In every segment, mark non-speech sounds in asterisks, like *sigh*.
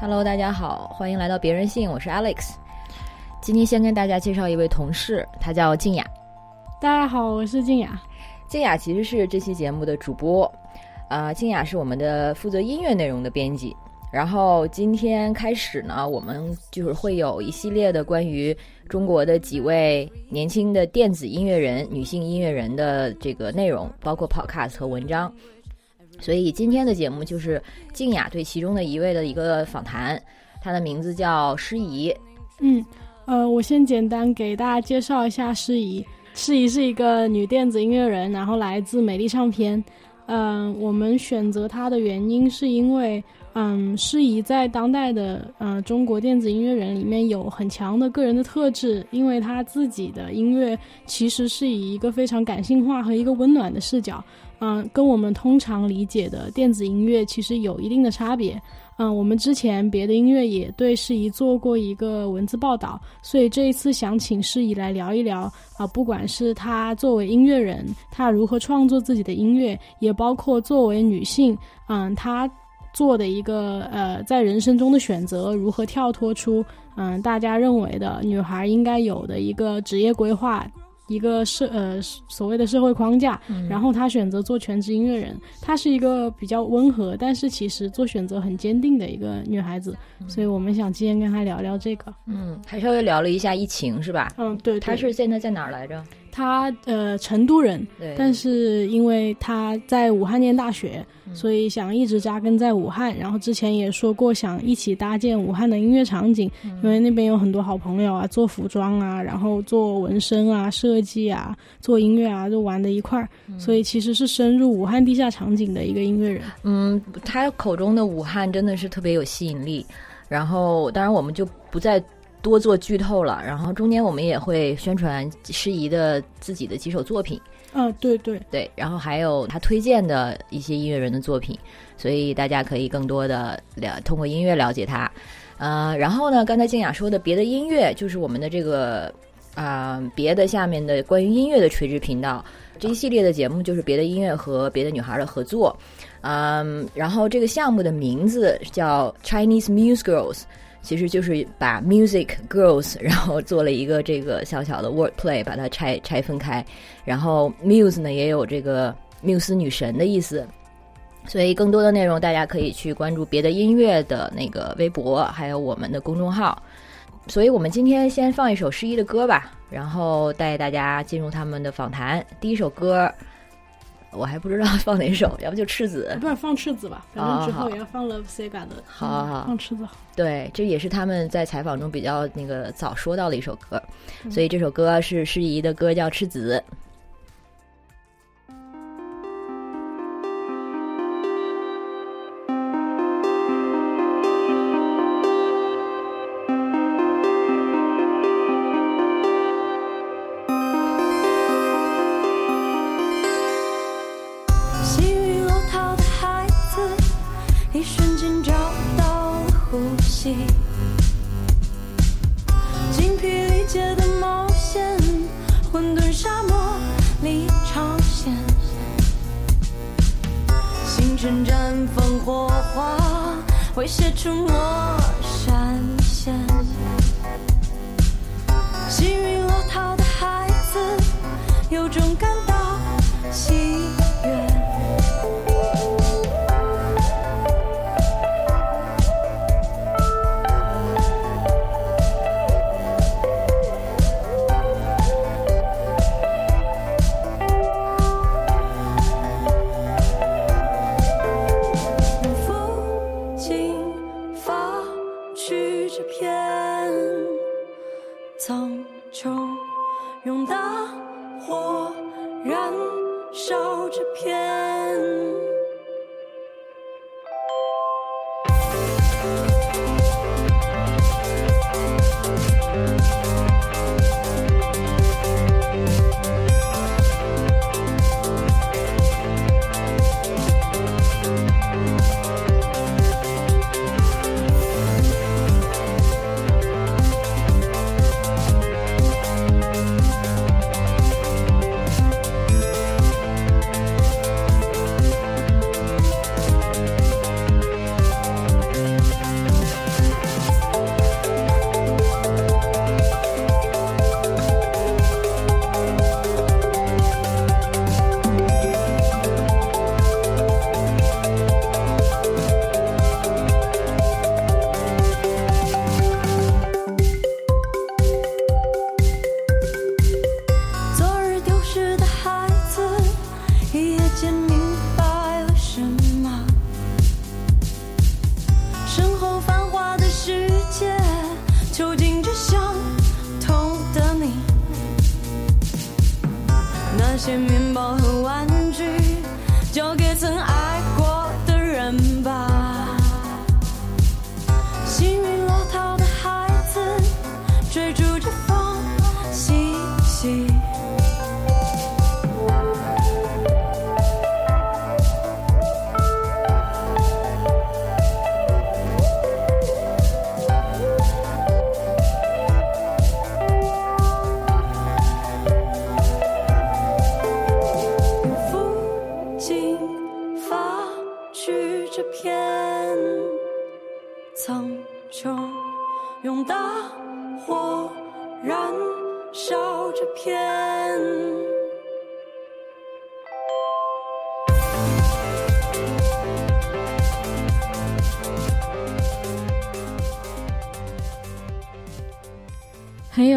Hello，大家好，欢迎来到别人信，我是 Alex。今天先跟大家介绍一位同事，他叫静雅。大家好，我是静雅。静雅其实是这期节目的主播，啊、静雅是我们的负责音乐内容的编辑。然后今天开始呢，我们就是会有一系列的关于中国的几位年轻的电子音乐人、女性音乐人的这个内容，包括 podcast 和文章。所以今天的节目就是静雅对其中的一位的一个访谈，她的名字叫诗怡。嗯，呃，我先简单给大家介绍一下诗怡。诗怡是一个女电子音乐人，然后来自美丽唱片。嗯、我们选择她的原因是因为，嗯，诗怡在当代的呃中国电子音乐人里面有很强的个人的特质，因为她自己的音乐其实是以一个非常感性化和一个温暖的视角，嗯、跟我们通常理解的电子音乐其实有一定的差别。嗯，我们之前别的音乐也对适宜做过一个文字报道，所以这一次想请适宜来聊一聊啊、不管是她作为音乐人，她如何创作自己的音乐，也包括作为女性，嗯，她做的一个呃在人生中的选择，如何跳脱出嗯大家认为的女孩应该有的一个职业规划。一个社呃所谓的社会框架，然后他选择做全职音乐人，她是一个比较温和，但是其实做选择很坚定的一个女孩子，所以我们想今天跟她聊聊这个。嗯，还稍微聊了一下疫情是吧？嗯，对，她是现在在哪儿来着？她呃成都人，对，但是因为他在武汉念大学，嗯所以想一直扎根在武汉。然后之前也说过想一起搭建武汉的音乐场景，嗯因为那边有很多好朋友啊，做服装啊，然后做纹身啊、设计啊、做音乐啊，都玩在一块儿。所以其实是深入武汉地下场景的一个音乐人。嗯，他口中的武汉真的是特别有吸引力。然后，当然我们就不再多做剧透了。然后中间我们也会宣传诗怡的自己的几首作品，嗯、对对，对，然后还有他推荐的一些音乐人的作品，所以大家可以更多的了通过音乐了解他。呃，然后呢，刚才静雅说的别的音乐，就是我们的这个啊、别的下面的关于音乐的垂直频道。这一系列的节目就是别的音乐和别的女孩的合作，嗯，然后这个项目的名字叫 Chinese Muse Girls，其实就是把 music girls，*laughs* 然后做了一个这个小小的 word play，把它拆拆分开。然后 muse 呢也有这个缪斯女神的意思，所以更多的内容大家可以去关注别的音乐的那个微博，还有我们的公众号。所以我们今天先放一首诗一的歌吧，然后带大家进入他们的访谈。第一首歌我还不知道 *laughs* 放哪首，要不就赤子。不然放赤子吧，反啊正之后也要放 Love Sega 的。好好放赤子好。对，这也是他们在采访中比较那个早说到的一首歌，所以这首歌是诗怡的歌，叫《赤子》。绽放火花，会写出我闪现。烧这片。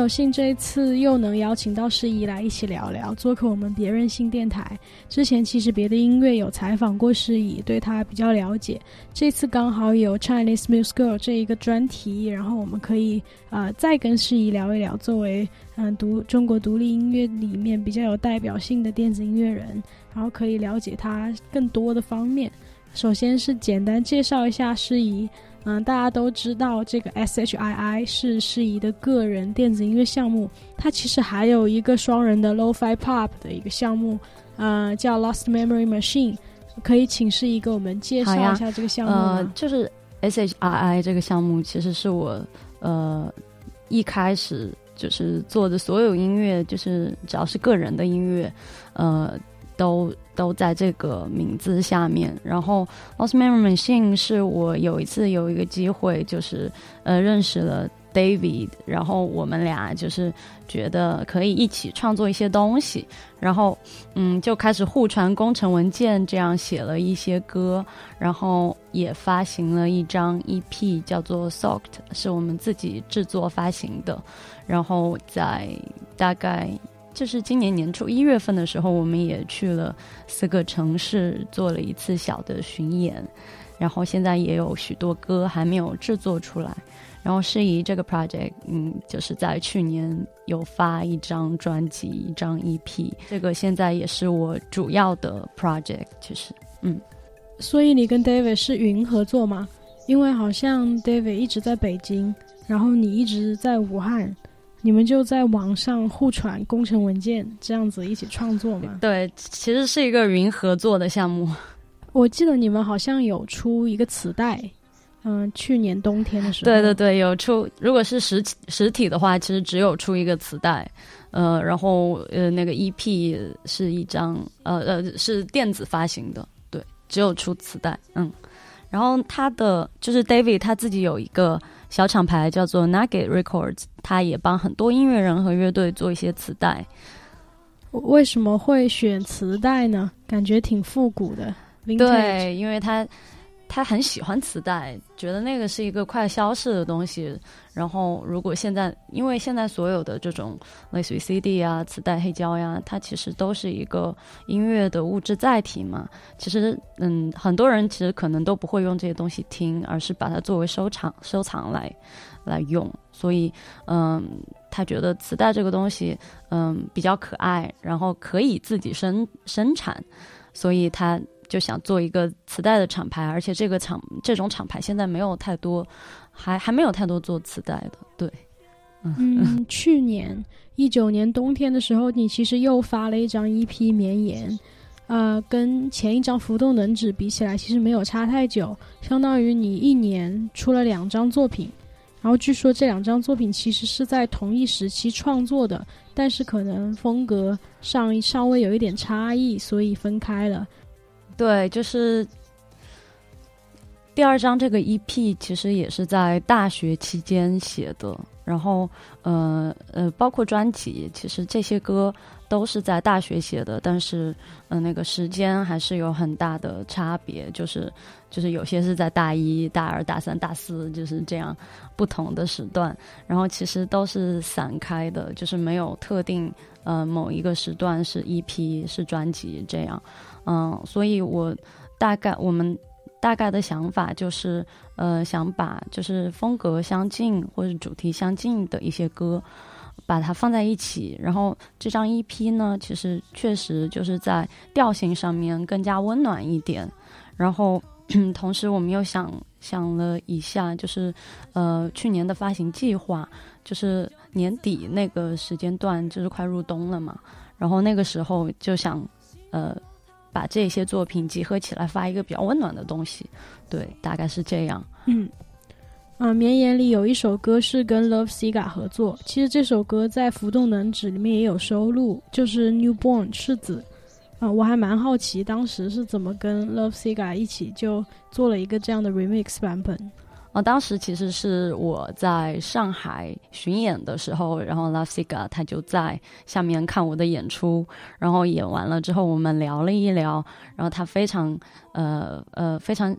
有幸这一次又能邀请到诗怡来一起聊聊，做客我们别任性电台。之前其实别的音乐有采访过诗怡，对她比较了解。这次刚好有 Chinese Music Girl 这一个专题，然后我们可以呃再跟诗怡聊一聊，作为嗯独中国独立音乐里面比较有代表性的电子音乐人，然后可以了解她更多的方面。首先是简单介绍一下诗怡。嗯，大家都知道这个 S H I I 是诗怡的个人电子音乐项目，它其实还有一个双人的 Lo-Fi Pop 的一个项目，呃，叫 Lost Memory Machine。可以请诗怡给我们介绍一下这个项目呃吗？，就是 SHII 这个项目，其实是我呃一开始就是做的所有音乐，就是只要是个人的音乐，呃，都都在这个名字下面。然后 Lost Memory Machine 是我有一次有一个机会，就是呃认识了 David，然后我们俩就是觉得可以一起创作一些东西，然后嗯就开始互传工程文件，这样写了一些歌，然后也发行了一张 EP，叫做 Soaked，是我们自己制作发行的。然后在大概就是今年年初一月份的时候，我们也去了四个城市做了一次小的巡演，然后现在也有许多歌还没有制作出来。然后适宜这个 project，嗯，就是在去年有发一张专辑，一张 EP，这个现在也是我主要的 project，其实，嗯，所以你跟 David 是云合作吗？因为好像 David 一直在北京，然后你一直在武汉，你们就在网上互传工程文件，这样子一起创作吗？对，其实是一个云合作的项目。我记得你们好像有出一个磁带，嗯、去年冬天的时候。对对对，有出，如果是实体实体的话，其实只有出一个磁带，呃，然后呃那个 EP 是一张，呃呃是电子发行的，对，只有出磁带，嗯，然后他的就是 David 他自己有一个小厂牌叫做 Nugget Records，他也帮很多音乐人和乐队做一些磁带，为什么会选磁带呢？感觉挺复古的。vintage 对，因为他他很喜欢磁带，觉得那个是一个快消逝的东西。然后，如果现在，因为现在所有的这种类似于 CD 啊、磁带、黑胶呀，它其实都是一个音乐的物质载体嘛。其实，嗯，很多人其实可能都不会用这些东西听，而是把它作为收藏、收藏来来用。所以，嗯，他觉得磁带这个东西，嗯，比较可爱，然后可以自己生生产，所以他就想做一个磁带的厂牌，而且这个厂这种厂牌现在没有太多，还还没有太多做磁带的。对，嗯，*laughs* 去年一九年冬天的时候，你其实又发了一张 EP 绵延，呃，跟前一张浮动能指比起来，其实没有差太久，相当于你一年出了两张作品。然后据说这两张作品其实是在同一时期创作的，但是可能风格上稍微有一点差异，所以分开了。对，就是第二张这个 EP 其实也是在大学期间写的，然后呃呃，包括专辑，其实这些歌都是在大学写的，但是呃那个时间还是有很大的差别，就是就是有些是在大一大二大三大四就是这样不同的时段，然后其实都是散开的，就是没有特定呃某一个时段是 EP 是专辑这样，嗯，所以我大概我们。大概的想法就是，呃，想把就是风格相近或者主题相近的一些歌，把它放在一起。然后这张 EP 呢，其实确实就是在调性上面更加温暖一点。然后 *clears throat* 同时我们又想想了一下，就是呃去年的发行计划，就是年底那个时间段，就是快入冬了嘛。然后那个时候就想呃把这些作品集合起来发一个比较温暖的东西。对，大概是这样。嗯。啊，绵延里有一首歌是跟 Love Siga 合作，其实这首歌在《浮动能指》里面也有收录，就是《Newborn》赤子。啊，我还蛮好奇当时是怎么跟 Love Siga 一起就做了一个这样的 remix 版本。哦，当时其实是我在上海巡演的时候，然后 Love Siga 他就在下面看我的演出，然后演完了之后我们聊了一聊，然后他非常呃呃非常。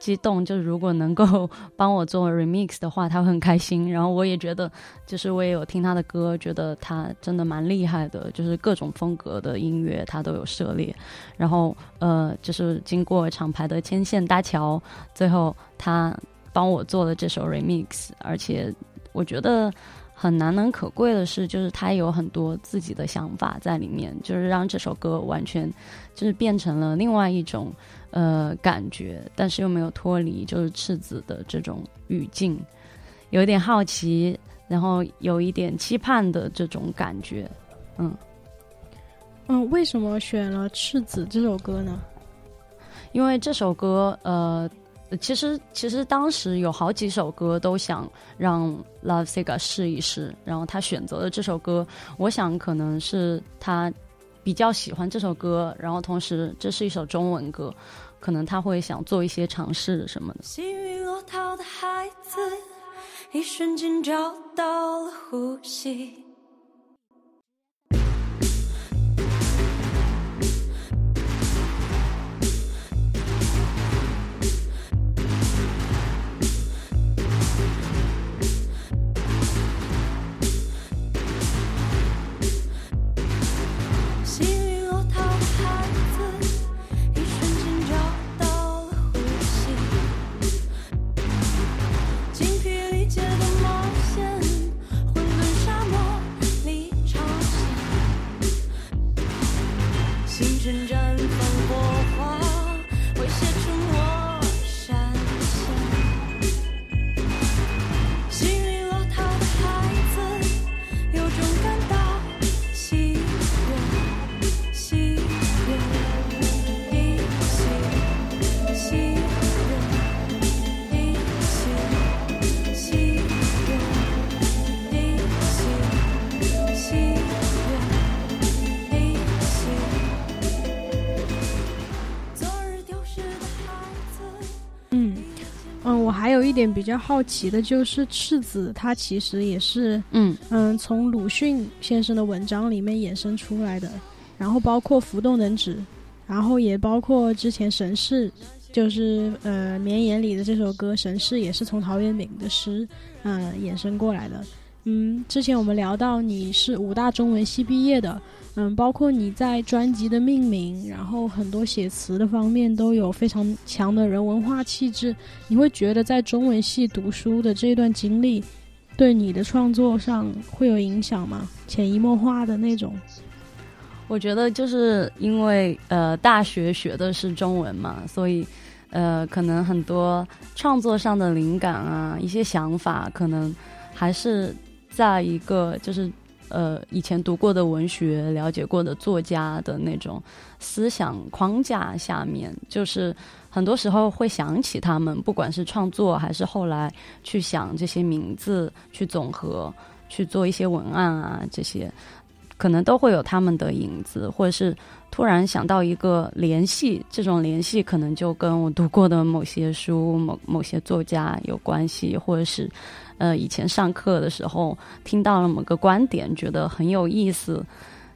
激动，就是如果能够 *laughs* 帮我做 remix 的话，他会很开心。然后我也觉得，就是我也有听他的歌，觉得他真的蛮厉害的，就是各种风格的音乐他都有涉猎。然后呃，就是经过厂牌的牵线搭桥，最后他帮我做了这首 remix。而且我觉得很难能可贵的是，就是他有很多自己的想法在里面，就是让这首歌完全就是变成了另外一种。呃，感觉，但是又没有脱离，就是赤子的这种语境，有一点好奇，然后有一点期盼的这种感觉，嗯，嗯，为什么选了赤子这首歌呢？因为这首歌，呃，其实其实当时有好几首歌都想让 Love Siga 试一试，然后他选择的这首歌，我想可能是他。比较喜欢这首歌，然后同时这是一首中文歌，可能他会想做一些尝试什么的。幸运落逃的孩子，一瞬间找到了呼吸。还有一点比较好奇的就是赤子，它其实也是嗯嗯从鲁迅先生的文章里面衍生出来的，然后包括浮动能指，然后也包括之前神士，就是呃绵延里的这首歌神士也是从陶渊明的诗嗯衍生过来的。嗯，之前我们聊到你是武大中文系毕业的。嗯，包括你在专辑的命名，然后很多写词的方面都有非常强的人文化气质。你会觉得在中文系读书的这段经历，对你的创作上会有影响吗？潜移默化的那种？我觉得就是因为呃大学学的是中文嘛，所以呃可能很多创作上的灵感啊，一些想法，可能还是在一个就是。呃，以前读过的文学、了解过的作家的那种思想框架下面，就是很多时候会想起他们，不管是创作还是后来去想这些名字，去总和去做一些文案啊，这些可能都会有他们的影子，或者是突然想到一个联系，这种联系可能就跟我读过的某些书、某某些作家有关系，或者是。呃，以前上课的时候听到了某个观点，觉得很有意思。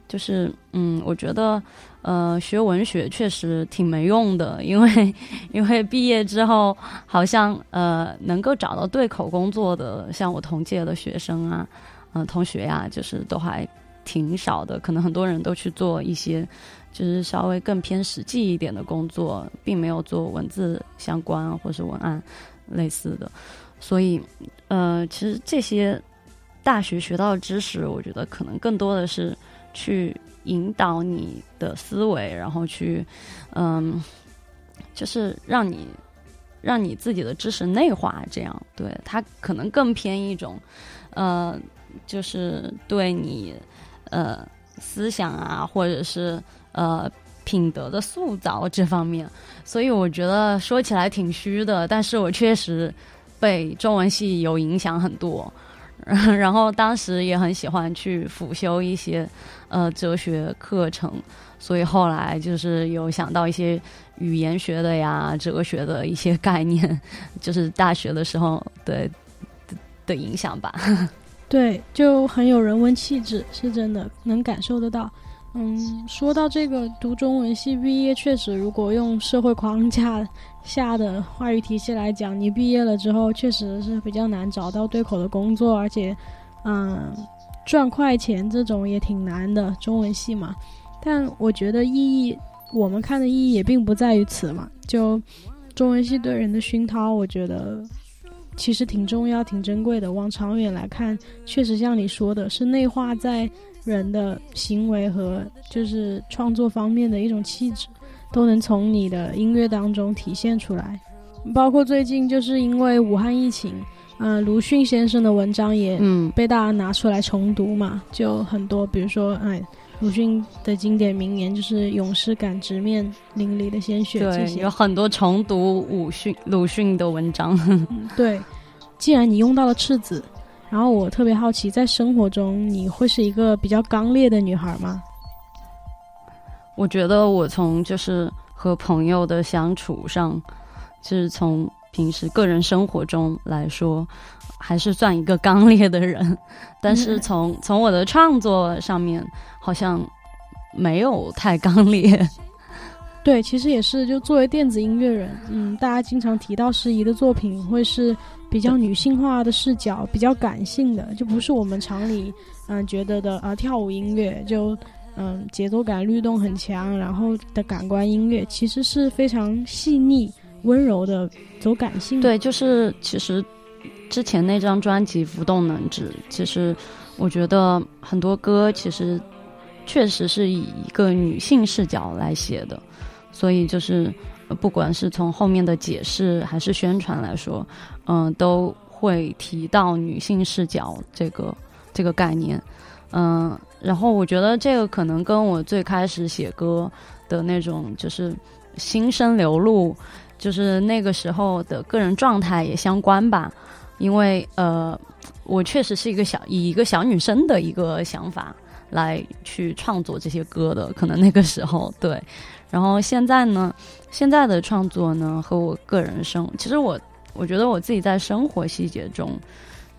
就是，嗯，我觉得，呃，学文学确实挺没用的，因为，*laughs* 因为毕业之后，好像呃，能够找到对口工作的，像我同届的学生啊，嗯，同学呀，就是都还挺少的。可能很多人都去做一些，就是稍微更偏实际一点的工作，并没有做文字相关或是文案类似的。所以，呃，其实这些大学学到的知识，我觉得可能更多的是去引导你的思维，然后去，嗯，就是让你让你自己的知识内化，这样对它可能更偏一种，呃，就是对你呃思想啊，或者是呃品德的塑造这方面。所以我觉得说起来挺虚的，但是我确实被中文系有影响很多。*laughs* 然后当时也很喜欢去辅修一些呃哲学课程，所以后来就是有想到一些语言学的呀、哲学的一些概念，*laughs* 就是大学的时候的的影响吧。*laughs* 对，就很有人文气质，是真的能感受得到。嗯，说到这个读中文系毕业，确实，如果用社会框架下的话语体系来讲，你毕业了之后，确实是比较难找到对口的工作，而且，嗯，赚快钱这种也挺难的。中文系嘛，但我觉得意义，我们看的意义也并不在于此嘛。就中文系对人的熏陶，我觉得其实挺重要、挺珍贵的。往长远来看，确实像你说的，是内化在。人的行为和就是创作方面的一种气质，都能从你的音乐当中体现出来。包括最近就是因为武汉疫情，嗯，鲁迅先生的文章也被大家拿出来重读嘛，就很多，比如说，哎，鲁迅的经典名言就是“勇士敢直面淋漓的鲜血”，对，有很多重读鲁迅鲁迅的文章。对，既然你用到了赤子。然后我特别好奇，在生活中你会是一个比较刚烈的女孩吗？我觉得我从就是和朋友的相处上，就是从平时个人生活中来说，还是算一个刚烈的人。但是从从我的创作上面，好像没有太刚烈。对，其实也是，就作为电子音乐人，嗯，大家经常提到诗怡的作品会是。比较女性化的视角，比较感性的，就不是我们常理嗯觉得的啊跳舞音乐就嗯节奏感律动很强，然后的感官音乐其实是非常细腻温柔的走感性。对，就是其实之前那张专辑《浮动能指》，其实我觉得很多歌其实确实是以一个女性视角来写的，所以就是。不管是从后面的解释还是宣传来说，嗯，都会提到女性视角这个这个概念，嗯，然后我觉得这个可能跟我最开始写歌的那种就是心声流露，就是那个时候的个人状态也相关吧，因为呃，我确实是一个小以一个小女生的一个想法来去创作这些歌的，可能那个时候对。然后现在呢，现在的创作呢和我个人生，其实我我觉得我自己在生活细节中，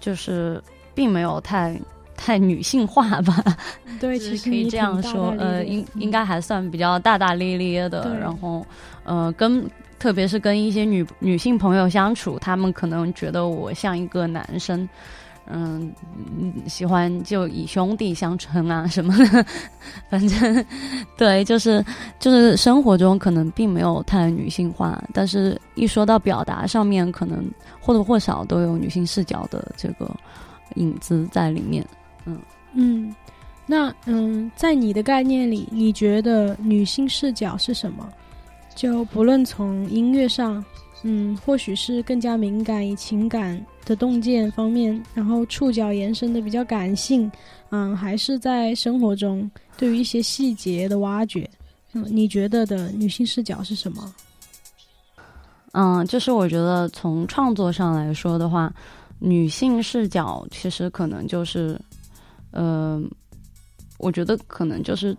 就是并没有太太女性化吧。*laughs* 对，其实可以这样说，呃，应应该还算比较大大咧咧的。然后，呃，跟特别是跟一些女女性朋友相处，他们可能觉得我像一个男生。嗯，喜欢就以兄弟相称啊什么的，*laughs* 反正对，就是就是生活中可能并没有太女性化，但是一说到表达上面，可能或多或少都有女性视角的这个影子在里面。嗯嗯，那嗯，在你的概念里，你觉得女性视角是什么？就不论从音乐上。嗯，或许是更加敏感，以情感的洞见方面，然后触角延伸的比较感性，嗯，还是在生活中对于一些细节的挖掘，嗯，你觉得的女性视角是什么？嗯，就是我觉得从创作上来说的话，女性视角其实可能就是，呃，我觉得可能就是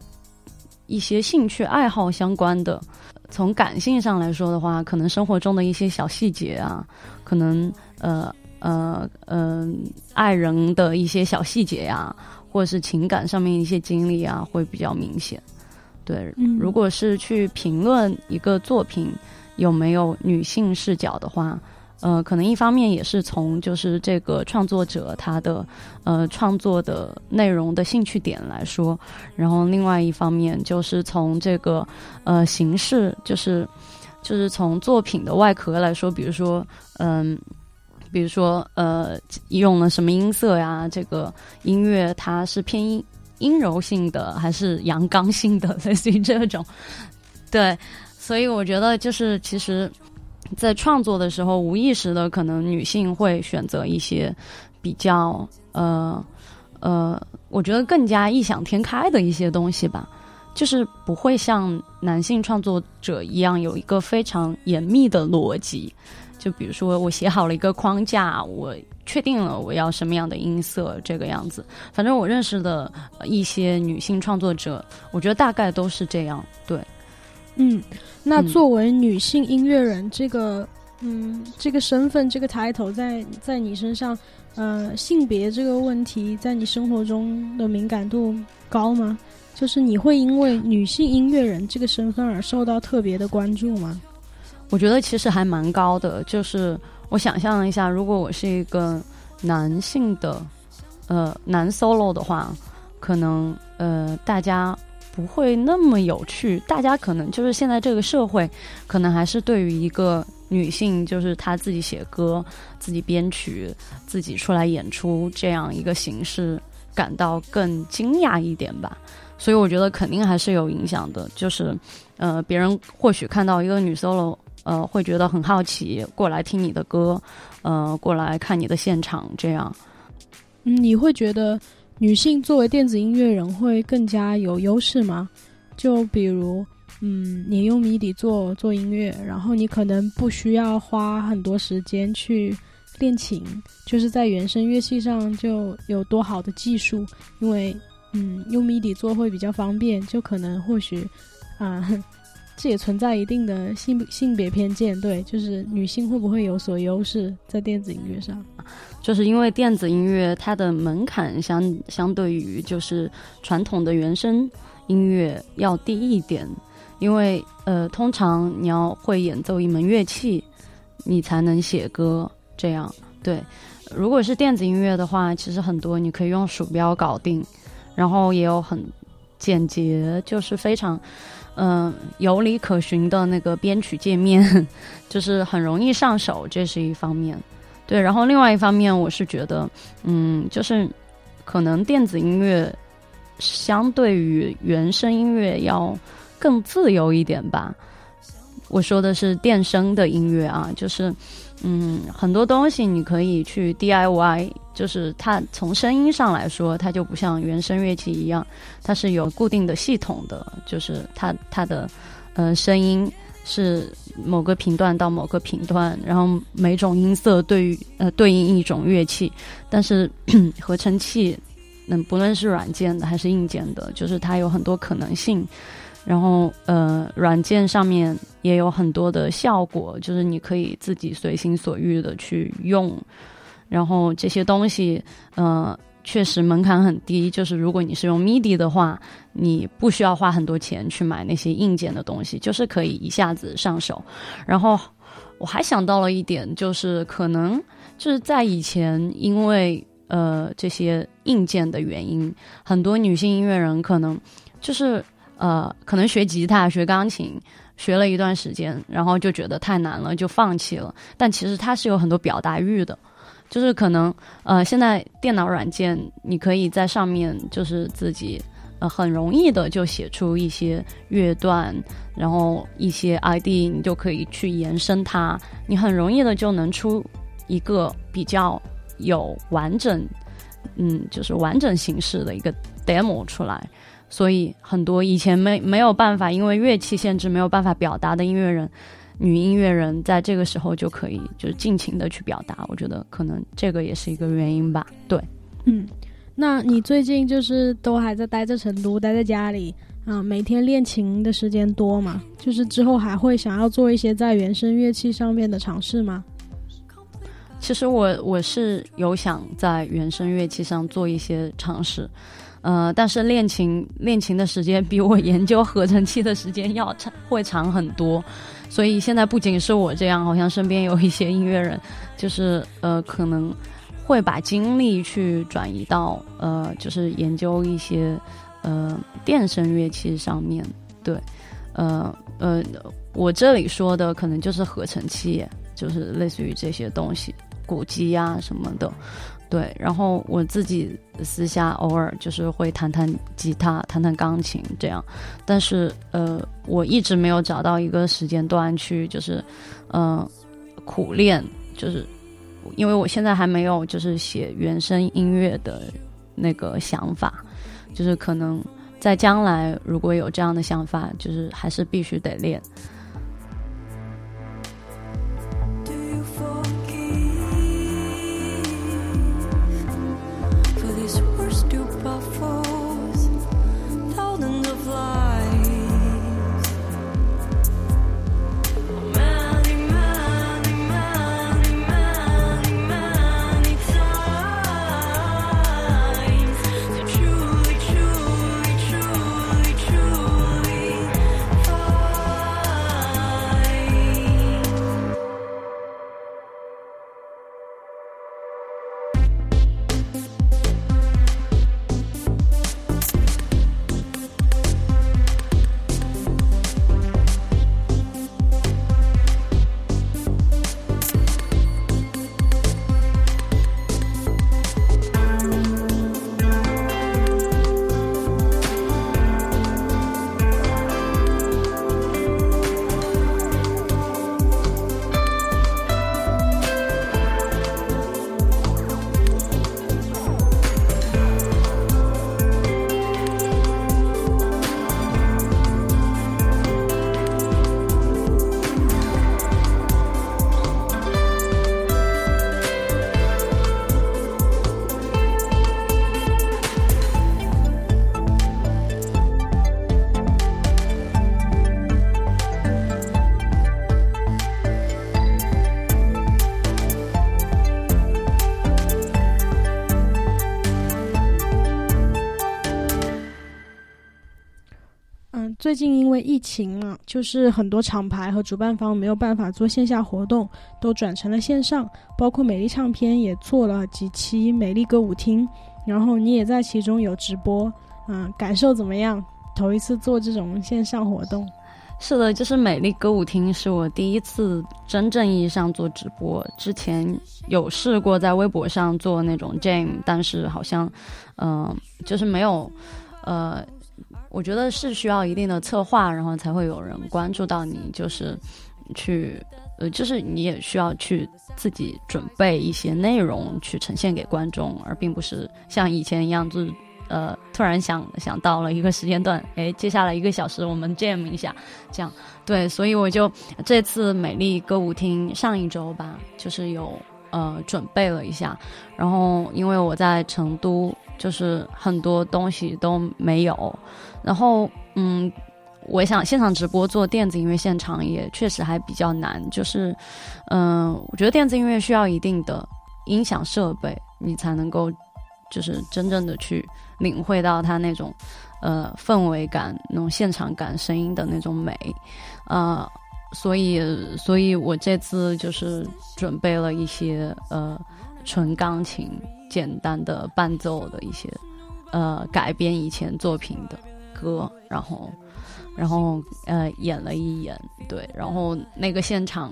一些兴趣爱好相关的。从感性上来说的话，可能生活中的一些小细节啊，可能呃呃呃爱人的一些小细节呀，或者是情感上面一些经历啊，会比较明显。对，如果是去评论一个作品有没有女性视角的话。呃，可能一方面也是从就是这个创作者他的呃创作的内容的兴趣点来说，然后另外一方面就是从这个呃形式，就是就是从作品的外壳来说，比如说嗯，比如说呃用了什么音色呀，这个音乐它是偏阴阴柔性的还是阳刚性的，*laughs* 类似于这种。对，所以我觉得就是其实，在创作的时候，无意识的可能女性会选择一些比较呃呃，我觉得更加异想天开的一些东西吧。就是不会像男性创作者一样有一个非常严密的逻辑，就比如说我写好了一个框架，我确定了我要什么样的音色这个样子。反正我认识的一些女性创作者，我觉得大概都是这样。对，嗯，那作为女性音乐人，这个嗯这个身份这个 title，在在你身上，呃，性别这个问题在你生活中的敏感度高吗？就是你会因为女性音乐人这个身份而受到特别的关注吗？我觉得其实还蛮高的。就是我想象一下，如果我是一个男性的呃男 solo 的话，可能呃大家不会那么有趣。大家可能就是现在这个社会，可能还是对于一个女性，就是她自己写歌、自己编曲、自己出来演出这样一个形式，感到更惊讶一点吧。所以我觉得肯定还是有影响的，就是，呃，别人或许看到一个女 solo，呃，会觉得很好奇，过来听你的歌，呃，过来看你的现场，这样。你会觉得女性作为电子音乐人会更加有优势吗？就比如，嗯，你用 MIDI 做做音乐，然后你可能不需要花很多时间去练琴，就是在原声乐器上就有多好的技术，因为。嗯，用 MIDI 做会比较方便，就可能或许，啊，这也存在一定的性性别偏见，对，就是女性会不会有所优势在电子音乐上？就是因为电子音乐它的门槛相相对于就是传统的原声音乐要低一点，因为呃，通常你要会演奏一门乐器，你才能写歌，这样对。如果是电子音乐的话，其实很多你可以用鼠标搞定。然后也有很简洁，就是非常嗯有理可循的那个编曲界面，*laughs* 就是很容易上手，这是一方面。对，然后另外一方面，我是觉得，嗯，就是可能电子音乐相对于原声音乐要更自由一点吧。我说的是电声的音乐啊，就是。嗯，很多东西你可以去 DIY，就是它从声音上来说，它就不像原声乐器一样，它是有固定的系统的，就是它它的呃声音是某个频段到某个频段，然后每种音色对于呃对应一种乐器，但是 *clears throat* 合成器，嗯，不论是软件的还是硬件的，就是它有很多可能性。然后，呃，软件上面也有很多的效果，就是你可以自己随心所欲的去用。然后这些东西，呃，确实门槛很低。就是如果你是用 MIDI 的话，你不需要花很多钱去买那些硬件的东西，就是可以一下子上手。然后我还想到了一点，就是可能就是在以前，因为呃这些硬件的原因，很多女性音乐人可能就是。呃，可能学吉他、学钢琴，学了一段时间，然后就觉得太难了，就放弃了。但其实它是有很多表达欲的，就是可能呃，现在电脑软件你可以在上面就是自己呃很容易的就写出一些乐段，然后一些 ID 你就可以去延伸它，你很容易的就能出一个比较有完整，嗯，就是完整形式的一个 demo 出来。所以很多以前没没有办法，因为乐器限制没有办法表达的音乐人，女音乐人在这个时候就可以就是尽情的去表达。我觉得可能这个也是一个原因吧。对，嗯，那你最近就是都还在待在成都，待在家里啊，每天练琴的时间多吗？就是之后还会想要做一些在原声乐器上面的尝试吗？其实我我是有想在原声乐器上做一些尝试。呃，但是练琴练琴的时间比我研究合成器的时间要长，会长很多。所以现在不仅是我这样，好像身边有一些音乐人，就是呃，可能会把精力去转移到呃，就是研究一些呃电声乐器上面。对，呃呃，我这里说的可能就是合成器，就是类似于这些东西。鼓机呀什么的。对，然后我自己私下偶尔就是会弹弹吉他、弹弹钢琴这样，但是呃，我一直没有找到一个时间段去就是，嗯、苦练，就是因为我现在还没有就是写原声音乐的那个想法，就是可能在将来如果有这样的想法，就是还是必须得练。疫情嘛，就是很多厂牌和主办方没有办法做线下活动，都转成了线上。包括美丽唱片也做了几期美丽歌舞厅，然后你也在其中有直播，嗯，感受怎么样？头一次做这种线上活动，是的，就是美丽歌舞厅是我第一次真正意义上做直播。之前有试过在微博上做那种 jam，但是好像，嗯、就是没有，呃，我觉得是需要一定的策划，然后才会有人关注到你，就是去，呃，就是你也需要去自己准备一些内容去呈现给观众，而并不是像以前一样就是。呃，突然想想到了一个时间段，哎，接下来一个小时我们 jam 一下，这样对，所以我就这次美丽歌舞厅上一周吧，就是有呃准备了一下，然后因为我在成都，就是很多东西都没有，然后嗯，我想现场直播做电子音乐现场也确实还比较难，就是嗯、我觉得电子音乐需要一定的音响设备，你才能够就是真正的去领会到它那种呃氛围感、那种现场感、声音的那种美，呃，所以所以我这次就是准备了一些呃纯钢琴简单的伴奏的一些呃改编以前作品的歌，然后然后呃演了一演，对，然后那个现场。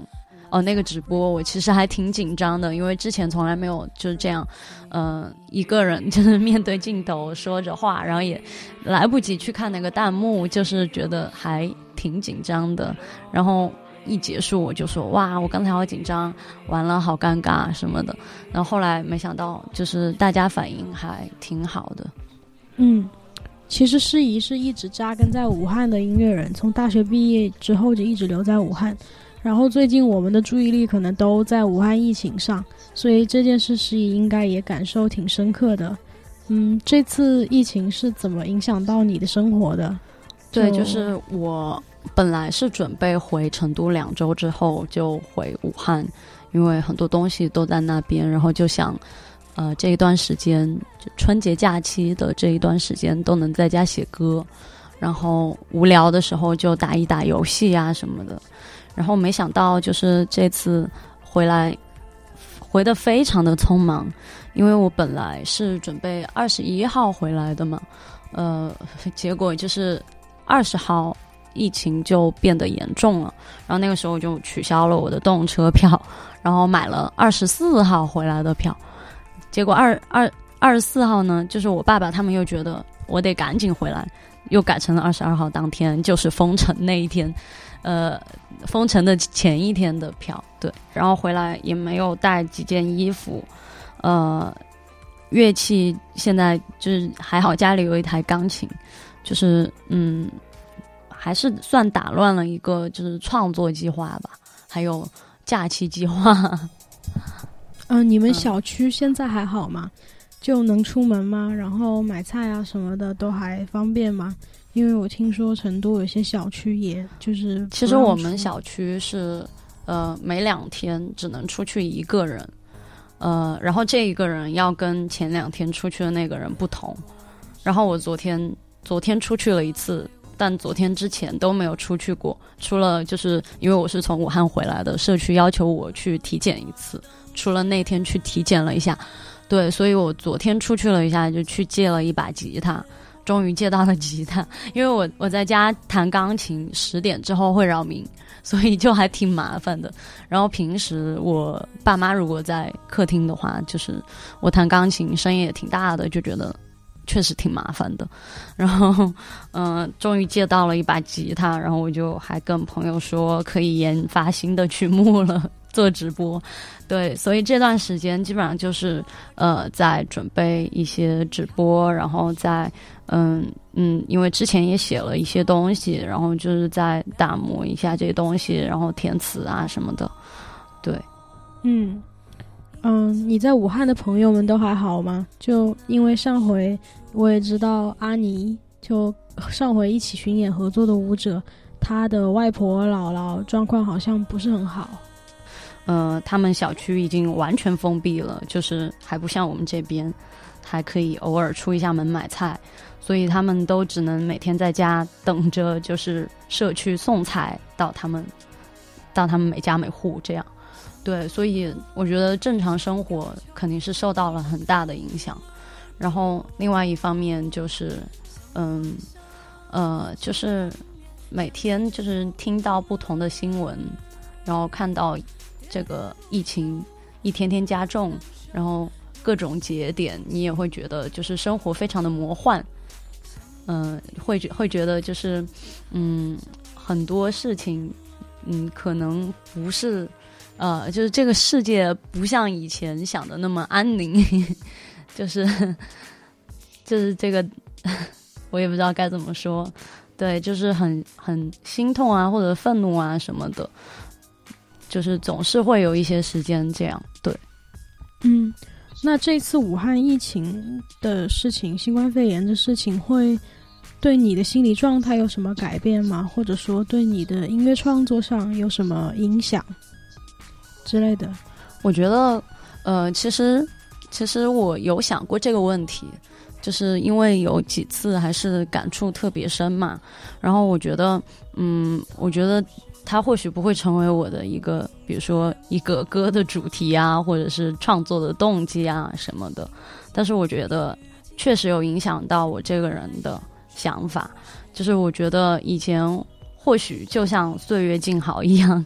哦，那个直播我其实还挺紧张的，因为之前从来没有就是这样，呃，一个人就是面对镜头说着话，然后也来不及去看那个弹幕，就是觉得还挺紧张的。然后一结束我就说哇，我刚才好紧张，完了好尴尬什么的。然后后来没想到就是大家反应还挺好的。嗯，其实诗怡是一直扎根在武汉的音乐人，从大学毕业之后就一直留在武汉。然后最近我们的注意力可能都在武汉疫情上，所以这件事诗怡应该也感受挺深刻的。嗯，这次疫情是怎么影响到你的生活的？对，就是我本来是准备回成都两周之后就回武汉，因为很多东西都在那边，然后就想，呃，这一段时间就春节假期的这一段时间都能在家写歌，然后无聊的时候就打一打游戏啊什么的。然后没想到就是这次回来回的非常的匆忙，因为我本来是准备二十一号回来的嘛，呃，结果就是二十号疫情就变得严重了，然后那个时候就取消了我的动车票，然后买了二十四号回来的票。结果二二二十四号呢，就是我爸爸他们又觉得我得赶紧回来，又改成了二十二号当天，就是封城那一天，呃，封城的前一天的票。对，然后回来也没有带几件衣服，呃。乐器现在就是还好，家里有一台钢琴，就是嗯，还是算打乱了一个就是创作计划吧，还有假期计划。嗯，你们小区现在还好吗？就能出门吗？然后买菜啊什么的都还方便吗？因为我听说成都有些小区也就是其实我们小区是呃每两天只能出去一个人。呃，然后这一个人要跟前两天出去的那个人不同。然后我昨天昨天出去了一次，但昨天之前都没有出去过，除了就是因为我是从武汉回来的，社区要求我去体检一次，除了那天去体检了一下，对，所以我昨天出去了一下，就去借了一把吉他，终于借到了吉他，因为我我在家弹钢琴，十点之后会扰民。所以就还挺麻烦的。然后平时我爸妈如果在客厅的话，就是我弹钢琴声音也挺大的，就觉得确实挺麻烦的。然后，嗯，终于借到了一把吉他，然后我就还跟朋友说可以研发新的曲目了，做直播。对，所以这段时间基本上就是呃在准备一些直播，然后在。嗯嗯，因为之前也写了一些东西，然后就是在打磨一下这些东西，然后填词啊什么的。对，嗯嗯，你在武汉的朋友们都还好吗？就因为上回我也知道阿尼，就上回一起巡演合作的舞者，他的外婆姥姥状况好像不是很好。呃，他们小区已经完全封闭了，就是还不像我们这边，还可以偶尔出一下门买菜。所以他们都只能每天在家等着，就是社区送菜到他们，到他们每家每户这样。对，所以我觉得正常生活肯定是受到了很大的影响。然后另外一方面就是，嗯，呃，就是每天就是听到不同的新闻，然后看到这个疫情一天天加重，然后各种节点，你也会觉得就是生活非常的魔幻。嗯，会会觉得就是，嗯，很多事情，嗯，可能不是，呃，就是这个世界不像以前想的那么安宁，*laughs* 就是，就是这个，我也不知道该怎么说，对，就是很很心痛啊，或者愤怒啊什么的，就是总是会有一些时间这样，对，嗯，那这次武汉疫情的事情，新冠肺炎的事情会。对你的心理状态有什么改变吗？或者说对你的音乐创作上有什么影响之类的？我觉得，呃，其实，其实我有想过这个问题，就是因为有几次还是感触特别深嘛。然后我觉得，嗯，我觉得它或许不会成为我的一个，比如说一个歌的主题啊，或者是创作的动机啊什么的。但是我觉得确实有影响到我这个人的。想法就是，我觉得以前或许就像岁月静好一样，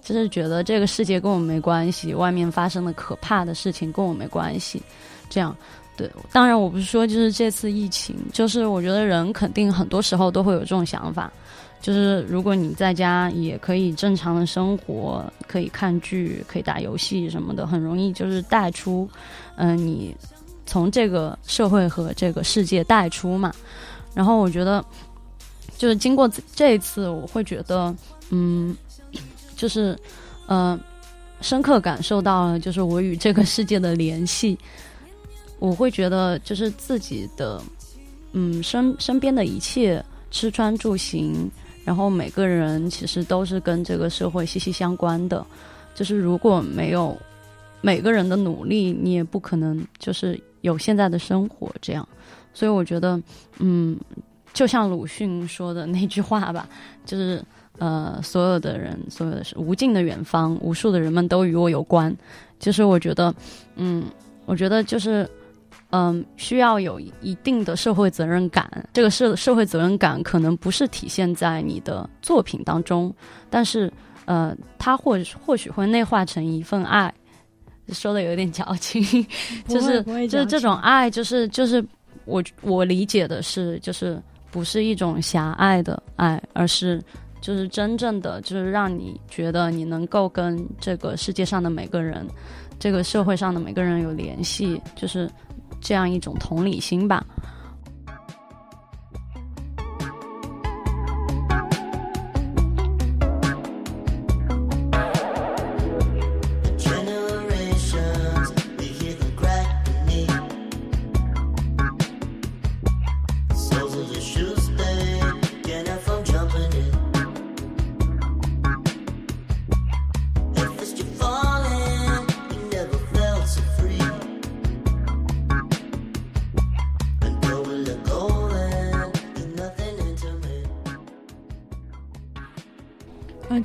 就是觉得这个世界跟我没关系，外面发生的可怕的事情跟我没关系。这样，对，当然我不是说就是这次疫情，就是我觉得人肯定很多时候都会有这种想法，就是如果你在家也可以正常的生活，可以看剧，可以打游戏什么的，很容易就是带出，嗯，你从这个社会和这个世界带出嘛。然后我觉得，就是经过这一次，我会觉得，嗯，就是，呃，深刻感受到了，就是我与这个世界的联系。我会觉得，就是自己的，嗯，身身边的一切，吃穿住行，然后每个人其实都是跟这个社会息息相关的。就是如果没有每个人的努力，你也不可能就是有现在的生活这样。所以我觉得，嗯，就像鲁迅说的那句话吧，就是呃，所有的人，所有的是无尽的远方，无数的人们都与我有关。就是我觉得，嗯，我觉得就是嗯，需要有一定的社会责任感。这个社社会责任感可能不是体现在你的作品当中，但是呃，它或或许会内化成一份爱。说的有点矫情，就是就是这种爱，就是就是我我理解的是，就是不是一种狭隘的爱，而是就是真正的就是让你觉得你能够跟这个世界上的每个人，这个社会上的每个人有联系，就是。这样一种同理心吧。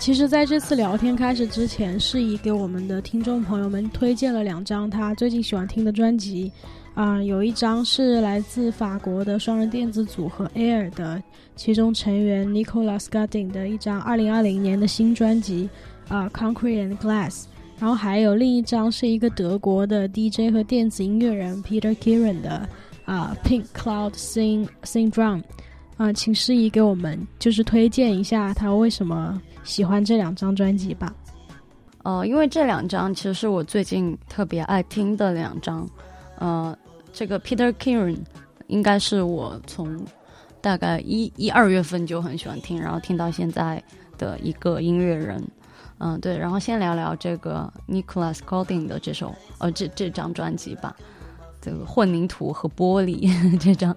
其实，在这次聊天开始之前，适宜给我们的听众朋友们推荐了两张他最近喜欢听的专辑。啊，有一张是来自法国的双人电子组合 Air 的其中成员 Nicolas Gardin 的一张2020年的新专辑啊，Concrete and Glass。然后还有另一张是一个德国的 DJ 和电子音乐人 Peter Kieran 的啊，Pink Cloud Sing Syndrome。啊，请适宜给我们就是推荐一下他为什么。喜欢这两张专辑吧，呃，因为这两张其实是我最近特别爱听的两张，呃，这个 Peter Kieran 应该是我从大概一一二月份就很喜欢听，然后听到现在的一个音乐人，嗯，对，然后先聊聊这个 Nicholas Golding 的这首呃这这张专辑吧，这个混凝土和玻璃 *laughs* 这张，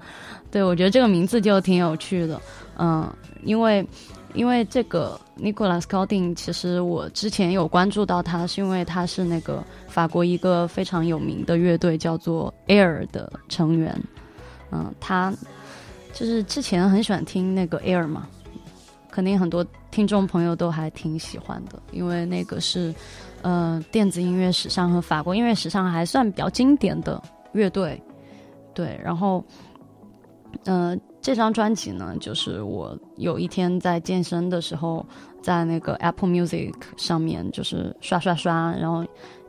对我觉得这个名字就挺有趣的，嗯，因为。因为这个 Nicolas c o d i n g 其实我之前有关注到他，是因为他是那个法国一个非常有名的乐队叫做 Air 的成员。嗯，他就是之前很喜欢听那个 Air 嘛，肯定很多听众朋友都还挺喜欢的，因为那个是呃电子音乐史上和法国音乐史上还算比较经典的乐队。对，然后嗯。这张专辑呢，就是我有一天在健身的时候，在那个 Apple Music 上面就是刷刷刷，然后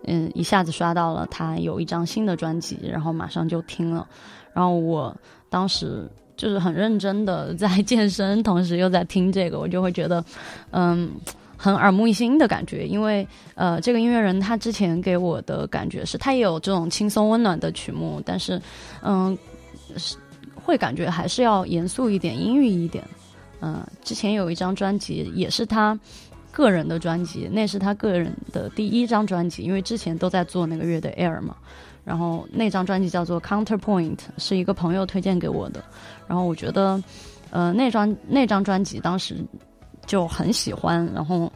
嗯一下子刷到了他有一张新的专辑，然后马上就听了，然后我当时就是很认真的 *laughs* 在健身，同时又在听这个，我就会觉得嗯很耳目一新的感觉，因为呃这个音乐人他之前给我的感觉是他也有这种轻松温暖的曲目，但是嗯是。会感觉还是要严肃一点、阴郁一点。嗯，之前有一张专辑也是他个人的专辑，那是他个人的第一张专辑，因为之前都在做那个乐队 Air 嘛。然后那张专辑叫做 Counterpoint，是一个朋友推荐给我的。然后我觉得，呃，那张那张专辑当时就很喜欢。然后，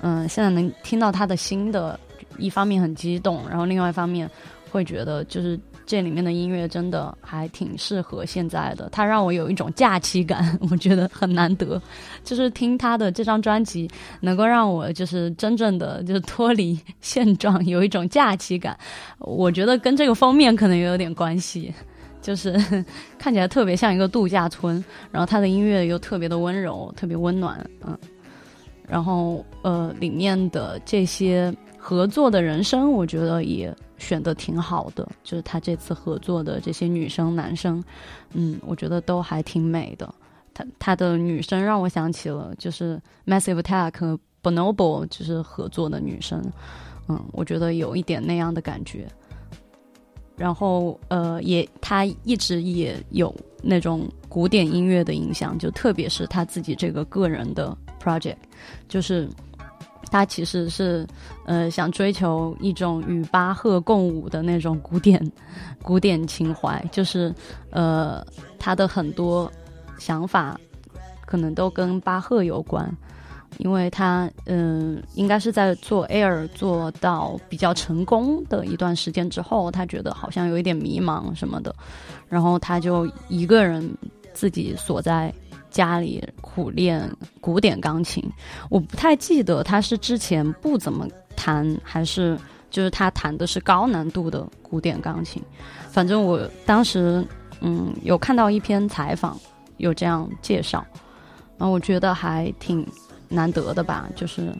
嗯，现在能听到他的新的，一方面很激动，然后另外一方面会觉得就是。这里面的音乐真的还挺适合现在的，它让我有一种假期感，我觉得很难得。就是听他的这张专辑，能够让我就是真正的就是脱离现状，有一种假期感。我觉得跟这个封面可能也有点关系，就是 *laughs* 看起来特别像一个度假村，然后他的音乐又特别的温柔，特别温暖，嗯。然后呃，里面的这些合作的人声，我觉得也。选的挺好的，就是他这次合作的这些女生、男生，嗯，我觉得都还挺美的。他他的女生让我想起了就是 Massive Attack 和 Bonobo 就是合作的女生，嗯，我觉得有一点那样的感觉。然后呃，也他一直也有那种古典音乐的影响，就特别是他自己这个个人的 project，就是。他其实是，呃，想追求一种与巴赫共舞的那种古典，古典情怀。就是，呃，他的很多想法可能都跟巴赫有关，因为他，嗯，应该是在做 Air 做到比较成功的一段时间之后，他觉得好像有一点迷茫什么的，然后他就一个人自己锁在。家里苦练古典钢琴，我不太记得他是之前不怎么弹，还是就是他弹的是高难度的古典钢琴。反正我当时嗯有看到一篇采访，有这样介绍，然后我觉得还挺难得的吧，就是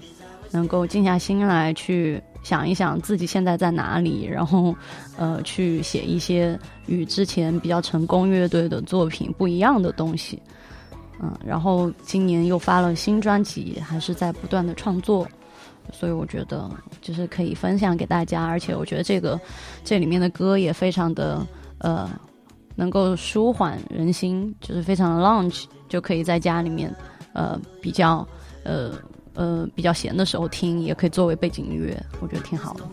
能够静下心来去想一想自己现在在哪里，然后呃去写一些与之前比较成功乐队的作品不一样的东西。嗯，然后今年又发了新专辑，还是在不断的创作，所以我觉得就是可以分享给大家，而且我觉得这个这里面的歌也非常的呃能够舒缓人心，就是非常的 lounge，就可以在家里面呃比较呃呃比较闲的时候听，也可以作为背景音乐，我觉得挺好的。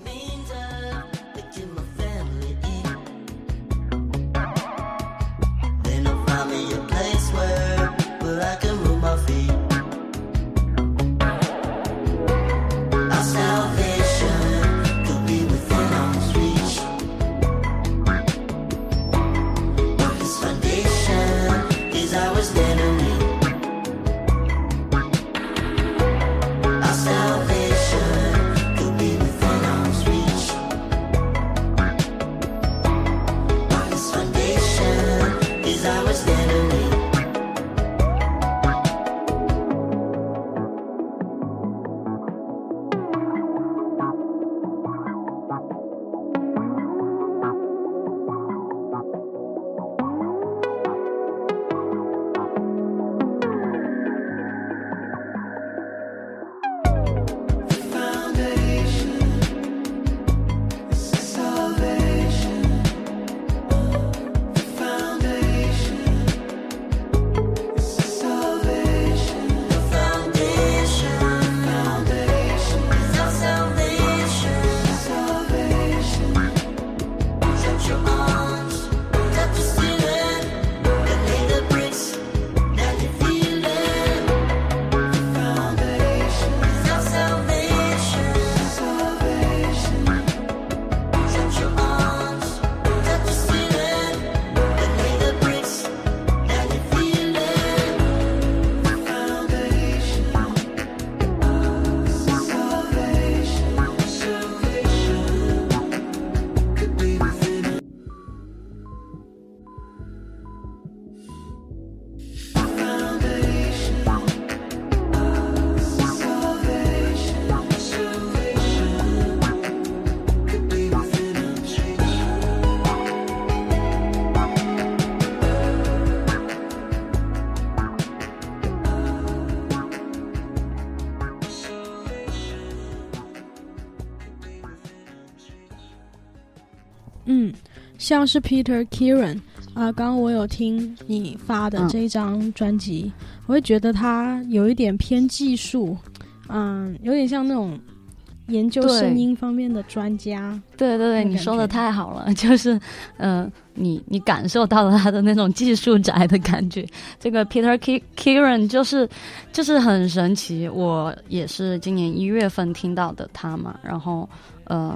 像是 Peter Kieran 啊、刚刚我有听你发的嗯这一张专辑，我会觉得他有一点偏技术，嗯，有点像那种研究声音方面的专家。对对对，你说的太好了，*laughs* 就是，呃，你你感受到了他的那种技术宅的感觉。*laughs* 这个 Peter Ki- Kieran 就是就是很神奇，我也是今年一月份听到的他嘛，然后呃，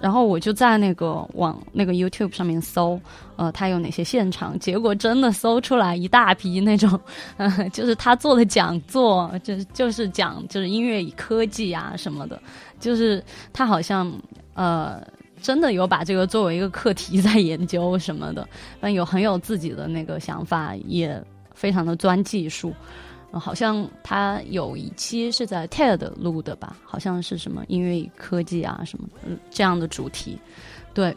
然后我就在那个往那个 YouTube 上面搜，呃，他有哪些现场，结果真的搜出来一大批那种，呃，*laughs* 就是他做的讲座，就是就是讲就是音乐与科技啊什么的，就是他好像呃。真的有把这个作为一个课题在研究什么的，但有很有自己的那个想法，也非常的钻技术。好像他有一期是在 TED 录的吧，好像是什么音乐与科技啊什么的、这样的主题。对，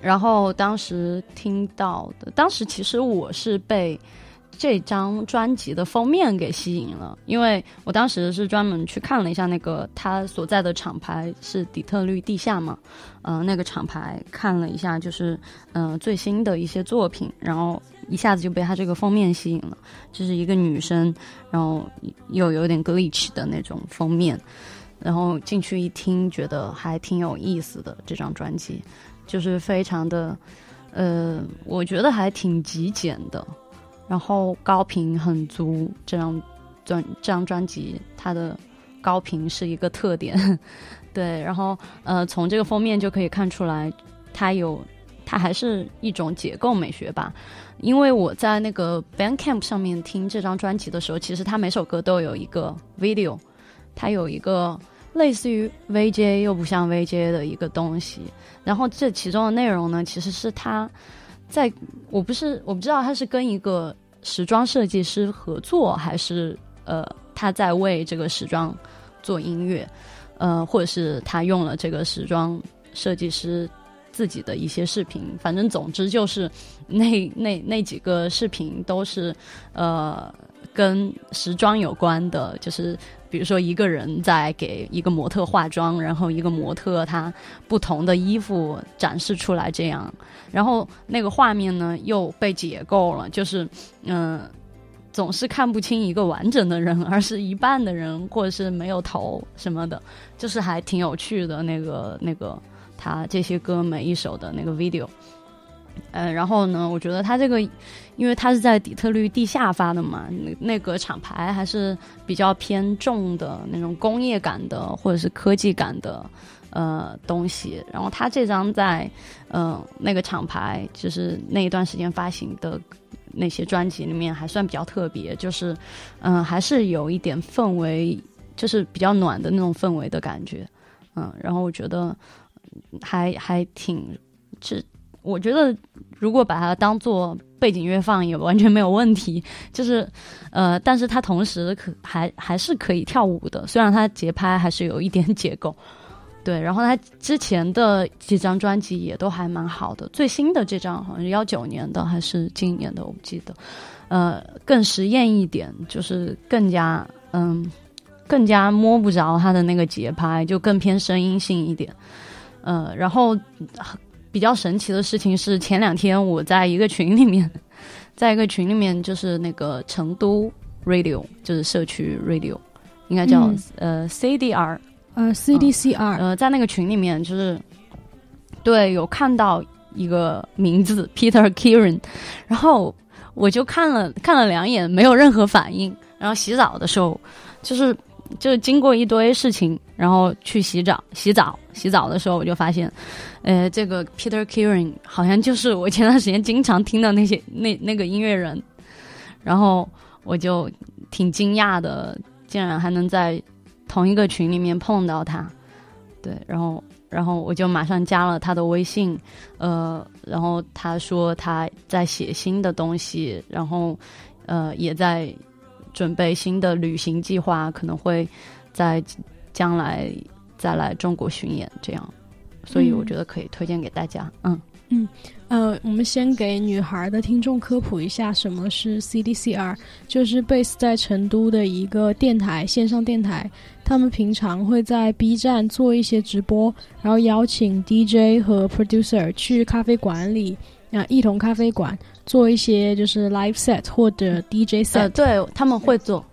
然后当时听到的，当时其实我是被这张专辑的封面给吸引了，因为我当时是专门去看了一下那个他所在的厂牌是底特律地下嘛，呃，那个厂牌看了一下，就是呃最新的一些作品，然后一下子就被他这个封面吸引了，就是一个女生，然后又有点 glitch 的那种封面，然后进去一听，觉得还挺有意思的这张专辑，就是非常的，呃，我觉得还挺极简的，然后高频很足，这张专这张专辑它的高频是一个特点，*laughs* 对，然后呃，从这个封面就可以看出来，它有它还是一种结构美学吧。因为我在那个 Bandcamp 上面听这张专辑的时候，其实它每首歌都有一个 video，它有一个类似于 VJ 又不像 VJ 的一个东西。然后这其中的内容呢，其实是他在我不是我不知道他是跟一个时装设计师合作，还是呃他在为这个时装做音乐，呃，或者是他用了这个时装设计师自己的一些视频。反正总之就是那那那几个视频都是呃跟时装有关的，就是。比如说，一个人在给一个模特化妆，然后一个模特他不同的衣服展示出来，这样，然后那个画面呢又被解构了，就是嗯、总是看不清一个完整的人，而是一半的人，或者是没有头什么的，就是还挺有趣的那个那个他这些歌每一首的那个 video。呃，然后呢，我觉得他这个，因为他是在底特律地下发的嘛，那那个厂牌还是比较偏重的那种工业感的或者是科技感的呃东西。然后他这张在呃那个厂牌，就是那一段时间发行的那些专辑里面还算比较特别，就是嗯、还是有一点氛围，就是比较暖的那种氛围的感觉。嗯，然后我觉得还还挺这。我觉得如果把它当做背景乐放也完全没有问题，就是，呃，但是它同时可还还是可以跳舞的，虽然它节拍还是有一点结构，对。然后他之前的几张专辑也都还蛮好的，最新的这张好像是幺九年的还是今年的，我不记得，呃，更实验一点，就是更加嗯，更加摸不着它的那个节拍，就更偏声音性一点，呃，然后。比较神奇的事情是，前两天我在一个群里面，*laughs* 在一个群里面，就是那个成都 radio，就是社区 radio，应该叫、嗯呃 CDR，呃，CDCR，、呃，在那个群里面，就是对有看到一个名字 Peter Kieran，然后我就看了看了两眼，没有任何反应。然后洗澡的时候，就是就经过一堆事情，然后去洗澡洗澡洗澡的时候，我就发现，呃，这个 Peter Kieran 好像就是我前段时间经常听的那些那那个音乐人，然后我就挺惊讶的，竟然还能在同一个群里面碰到他，对，然后然后我就马上加了他的微信，呃，然后他说他在写新的东西，然后呃也在准备新的旅行计划，可能会在将来再来中国巡演，这样，所以我觉得可以推荐给大家，嗯嗯。呃，我们先给女孩的听众科普一下什么是 CDCR，就是 base 在成都的一个电台，线上电台。他们平常会在 B 站做一些直播，然后邀请 DJ 和 producer 去咖啡馆里，啊、一同咖啡馆做一些就是 live set 或者 DJ set。呃，对他们会做，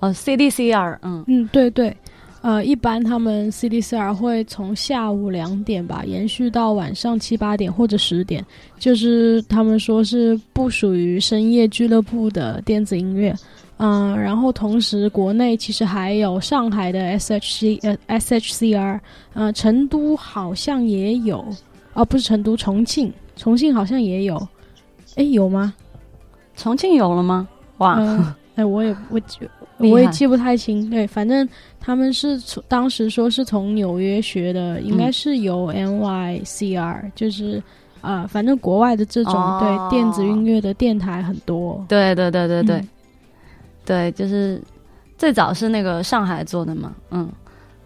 呃，CDCR，嗯，嗯，对对，呃，一般他们 CDCR 会从下午两点吧，延续到晚上七八点或者十点，就是他们说是不属于深夜俱乐部的电子音乐。嗯、然后同时国内其实还有上海的 SHC 呃 SHCR，呃，成都好像也有，哦，不是成都，重庆，重庆好像也有，哎，有吗？重庆有了吗？哇，嗯，哎，我也我记 *laughs* 我也记不太清。对，反正他们是从当时说是从纽约学的，应该嗯是由 NYCR，、就是啊、反正国外的这种、哦对电子音乐的电台很多。对对对对对、嗯对，就是最早是那个上海做的嘛，嗯，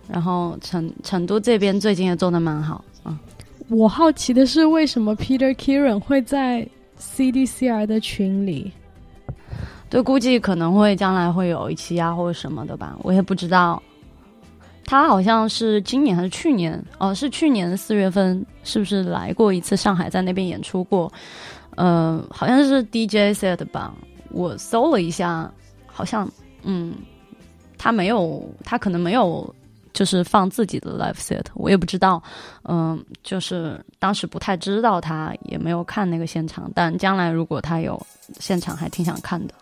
然后成成都这边最近也做的蛮好，嗯，我好奇的是，为什么 Peter Kieran 会在 CDCR 的群里？对，估计可能会将来会有一期啊或者什么的吧，我也不知道。他好像是今年还是去年？哦，是去年四月份，是不是来过一次上海，在那边演出过？呃，好像是 DJ set 吧。我搜了一下，好像嗯，他没有，他可能没有，就是放自己的 live set，我也不知道。嗯、就是当时不太知道他，也没有看那个现场，但将来如果他有现场，还挺想看的。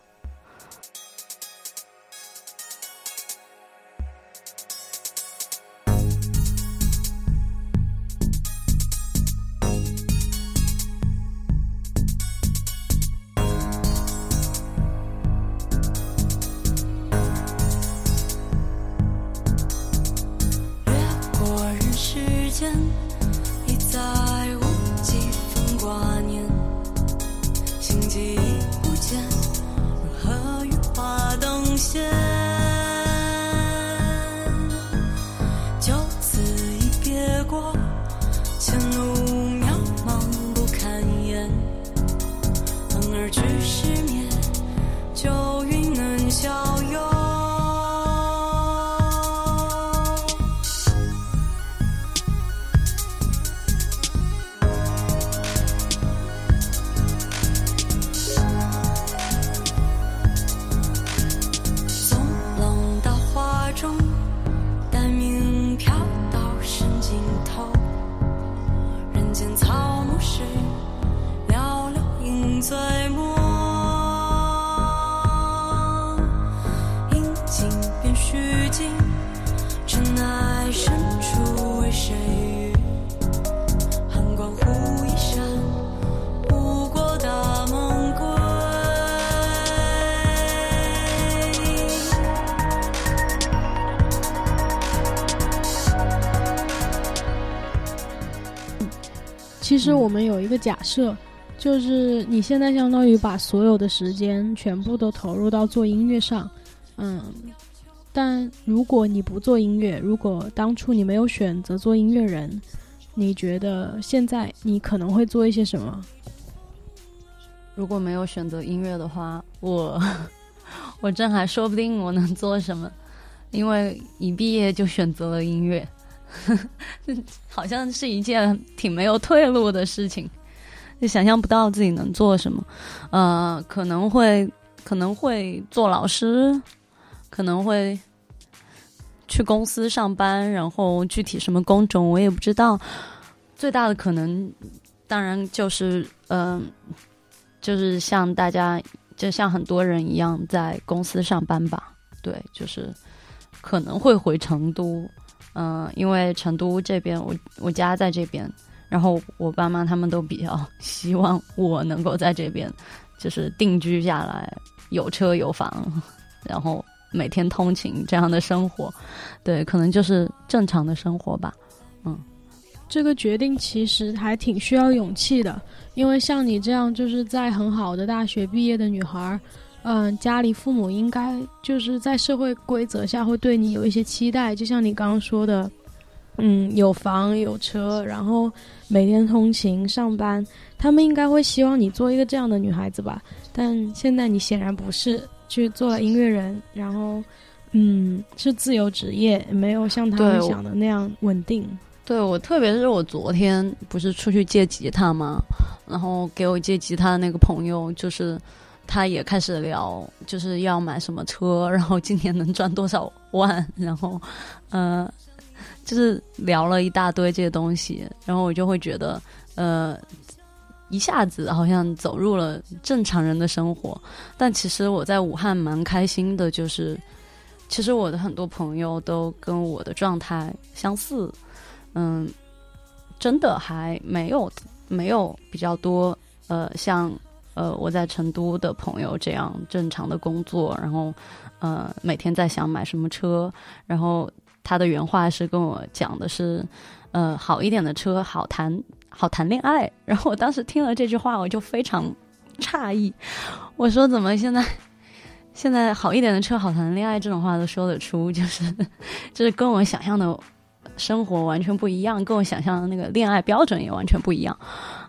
实我们有一个假设，就是你现在相当于把所有的时间全部都投入到做音乐上，嗯，但如果你不做音乐，如果当初你没有选择做音乐人，你觉得现在你可能会做一些什么？如果没有选择音乐的话，我 *laughs* 我真还说不定我能做什么，因为一毕业就选择了音乐，*laughs* 好像是一件挺没有退路的事情，就想象不到自己能做什么。呃，可能会可能会做老师，可能会去公司上班，然后具体什么工种我也不知道。最大的可能，当然就是嗯。就是像大家，就像很多人一样在公司上班吧。对，就是可能会回成都，嗯、因为成都这边我我家在这边，然后我爸妈他们都比较希望我能够在这边，就是定居下来，有车有房，然后每天通勤这样的生活。*laughs* 对，可能就是正常的生活吧。嗯这个决定其实还挺需要勇气的，因为像你这样就是在很好的大学毕业的女孩儿，嗯、家里父母应该就是在社会规则下会对你有一些期待，就像你刚刚说的，嗯，有房有车，然后每天通勤上班，他们应该会希望你做一个这样的女孩子吧。但现在你显然不是，去做了音乐人，然后，嗯，是自由职业，没有像他们想的那样稳定。对我，特别是我昨天不是出去借吉他吗？然后给我借吉他的那个朋友，就是他也开始聊，就是要买什么车，然后今年能赚多少万，然后呃，就是聊了一大堆这些东西，然后我就会觉得，呃，一下子好像走入了正常人的生活。但其实我在武汉蛮开心的，就是其实我的很多朋友都跟我的状态相似。嗯，真的还没有没有比较多呃，像呃我在成都的朋友这样正常的工作，然后呃每天在想买什么车，然后他的原话是跟我讲的是，呃好一点的车好谈好谈恋爱，*laughs* 然后我当时听了这句话我就非常诧异，我说怎么现在。现在好一点的车好谈恋爱这种话都说得出，就是 *laughs* 就是跟我想象的生活完全不一样，跟我想象的那个恋爱标准也完全不一样。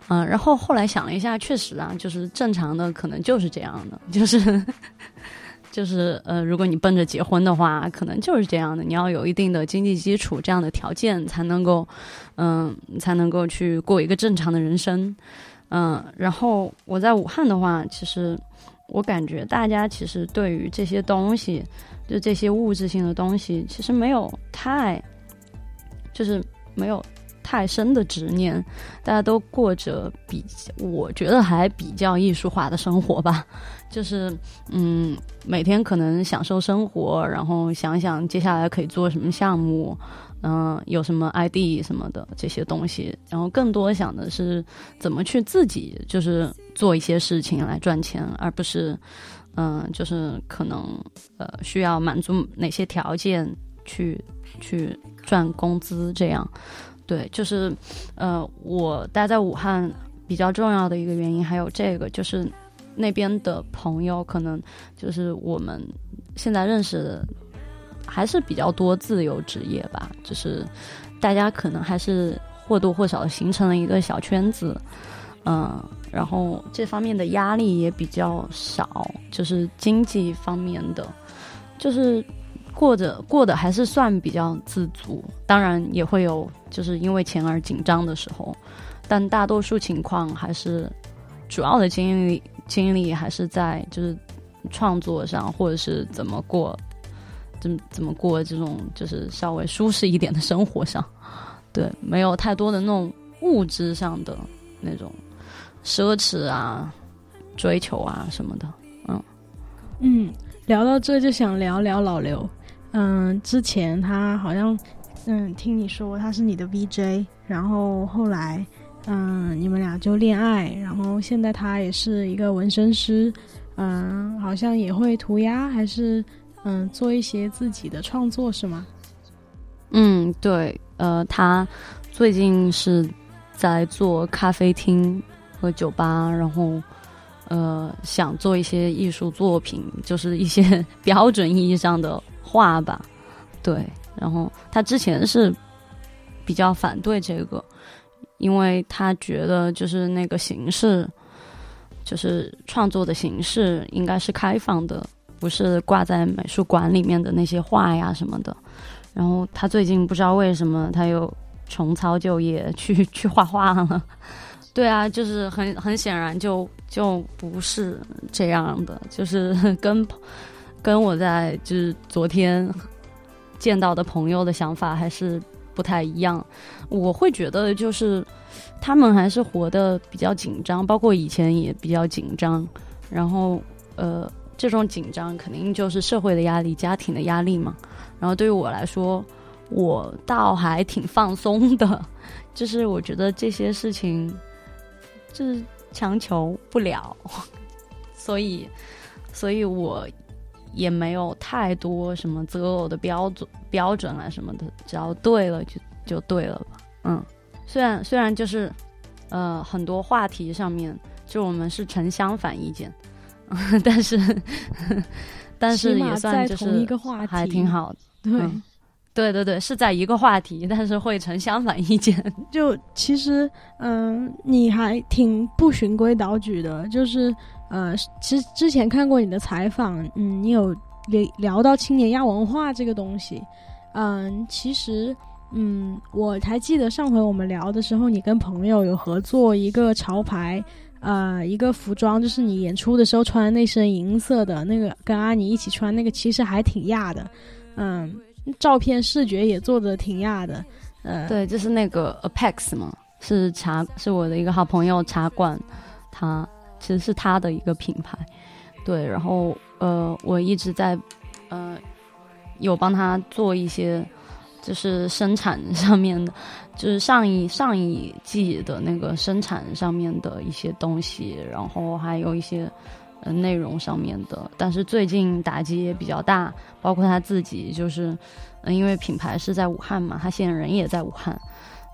嗯、然后后来想了一下，确实啊，就是正常的可能就是这样的，就是 *laughs* 就是呃，如果你奔着结婚的话，可能就是这样的，你要有一定的经济基础，这样的条件才能够，嗯、才能够去过一个正常的人生。嗯、然后我在武汉的话，其实我感觉大家其实对于这些东西，就这些物质性的东西，其实没有太，就是没有太深的执念，大家都过着比我觉得还比较艺术化的生活吧。*laughs* 就是嗯，每天可能享受生活，然后想想接下来可以做什么项目，嗯、有什么 ID 什么的这些东西，然后更多想的是怎么去自己就是做一些事情来赚钱，而不是嗯、就是可能呃需要满足哪些条件去去赚工资这样。对，就是呃，我待在武汉比较重要的一个原因还有这个，就是那边的朋友可能就是我们现在认识的还是比较多自由职业吧，就是大家可能还是或多或少形成了一个小圈子。嗯，然后这方面的压力也比较少，就是经济方面的，就是过着过得还是算比较自足，当然也会有就是因为钱而紧张的时候，但大多数情况还是主要的精力精力还是在就是创作上，或者是怎么过。怎么怎么过这种就是稍微舒适一点的生活上，对，没有太多的那种物质上的那种奢侈啊、追求啊什么的，嗯嗯，聊到这就想聊聊老刘。嗯，之前他好像嗯听你说他是你的 VJ，然后后来嗯你们俩就恋爱，然后现在他也是一个纹身师，嗯，好像也会涂鸦，还是嗯做一些自己的创作是吗？嗯，对，呃，他最近是在做咖啡厅和酒吧，然后呃想做一些艺术作品，就是一些 *laughs* 标准意义上的画吧，对。然后他之前是比较反对这个，因为他觉得就是那个形式，就是创作的形式应该是开放的，不是挂在美术馆里面的那些画呀什么的。然后他最近不知道为什么他又重操旧业去 *laughs* 去画画了。对啊，就是很很显然就就不是这样的，就是跟跟我在就是昨天见到的朋友的想法还是不太一样。我会觉得就是他们还是活得比较紧张，包括以前也比较紧张。然后呃，这种紧张肯定就是社会的压力、家庭的压力嘛。然后对于我来说，我倒还挺放松的，就是我觉得这些事情就是强求不了，所以，所以我也没有太多什么择偶的标准标准啊什么的，只要对了就就对了吧。嗯，虽然虽然就是呃很多话题上面就我们是呈相反意见，*laughs* 但是 *laughs* 但是也算就是还挺好的。对。嗯对对对，是在一个话题，但是会成相反意见。*laughs* 就其实，嗯、你还挺不循规蹈矩的。就是，呃，其实之前看过你的采访，嗯，你有聊聊到青年亚文化这个东西，嗯，其实，嗯，我还记得上回我们聊的时候，你跟朋友有合作一个潮牌，呃，一个服装，就是你演出的时候穿那身银色的那个，跟阿尼一起穿那个，其实还挺亚的，嗯，照片视觉也做的挺亚的，呃，对，就是那个 Apex 嘛，是茶，是我的一个好朋友茶馆，他其实是他的一个品牌。对，然后呃，我一直在呃有帮他做一些，就是生产上面的，就是上一上一季的那个生产上面的一些东西，然后还有一些呃内容上面的。但是最近打击也比较大，包括他自己就是，嗯，因为品牌是在武汉嘛，他现在人也在武汉。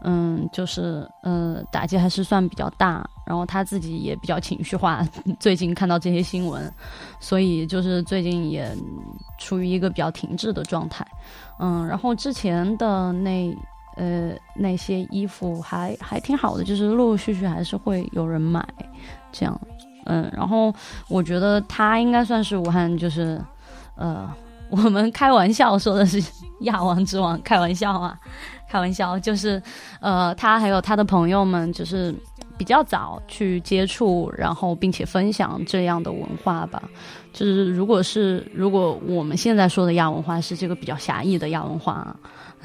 嗯，就是呃，打击还是算比较大，然后他自己也比较情绪化。*laughs* 最近看到这些新闻，所以就是最近也处于一个比较停滞的状态。嗯，然后之前的那呃那些衣服还还挺好的，就是陆陆续续还是会有人买，这样。嗯，然后我觉得他应该算是武汉，就是呃，我们开玩笑说的是亚王之王，开玩笑啊。开玩笑，就是，呃，他还有他的朋友们，就是比较早去接触，然后并且分享这样的文化吧。就是如果是如果我们现在说的亚文化是这个比较狭义的亚文化，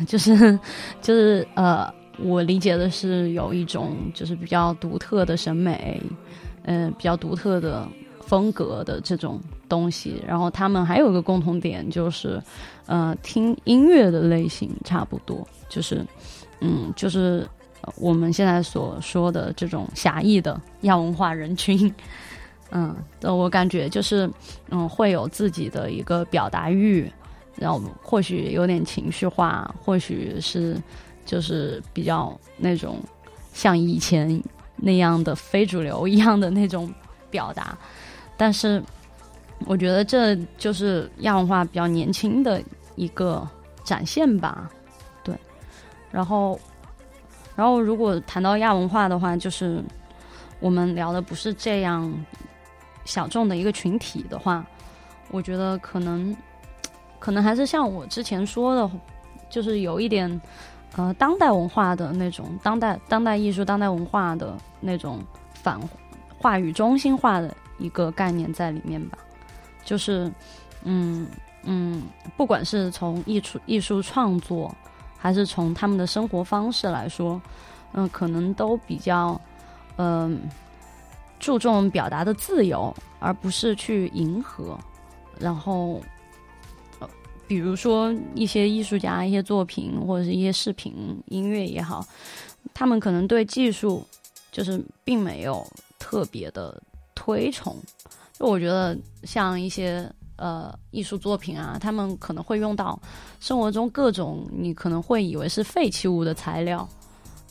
就是就是呃，我理解的是有一种就是比较独特的审美，嗯、比较独特的风格的这种东西。然后他们还有一个共同点就是，呃，听音乐的类型差不多。就是，嗯，就是我们现在所说的这种狭义的亚文化人群，嗯，我感觉就是，嗯，会有自己的一个表达欲，然后或许有点情绪化，或许是就是比较那种像以前那样的非主流一样的那种表达，但是我觉得这就是亚文化比较年轻的一个展现吧。对然后，然后如果谈到亚文化的话，就是我们聊的不是这样小众的一个群体的话，我觉得可能可能还是像我之前说的，就是有一点呃当代文化的那种当代当代艺术、当代文化的那种反话语中心化的一个概念在里面吧。就是嗯嗯，不管是从艺术艺术创作，还是从他们的生活方式来说，嗯、可能都比较嗯、注重表达的自由，而不是去迎合。然后，比如说一些艺术家、一些作品或者是一些视频、音乐也好，他们可能对技术就是并没有特别的推崇。就我觉得像一些呃艺术作品啊，他们可能会用到生活中各种你可能会以为是废弃物的材料，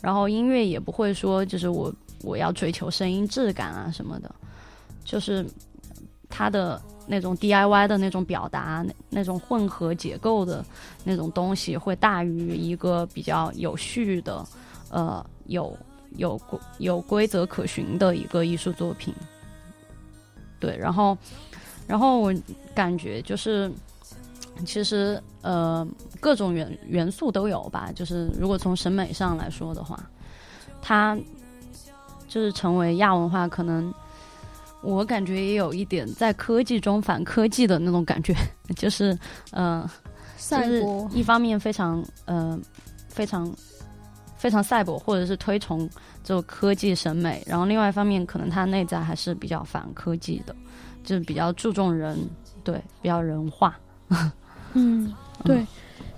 然后音乐也不会说就是我我要追求声音质感啊什么的，就是它的那种 DIY 的那种表达，那种混合结构的那种东西，会大于一个比较有序的，呃，有有规有规则可循的一个艺术作品。对，然后，然后我感觉就是，其实呃，各种元元素都有吧。就是如果从审美上来说的话，它就是成为亚文化，可能我感觉也有一点在科技中反科技的那种感觉，*laughs* 就是嗯，赛博一方面非常呃非常非常赛博，或者是推崇这种科技审美，然后另外一方面可能它内在还是比较反科技的，就是比较注重人，对，比较人化。*laughs* 嗯，对。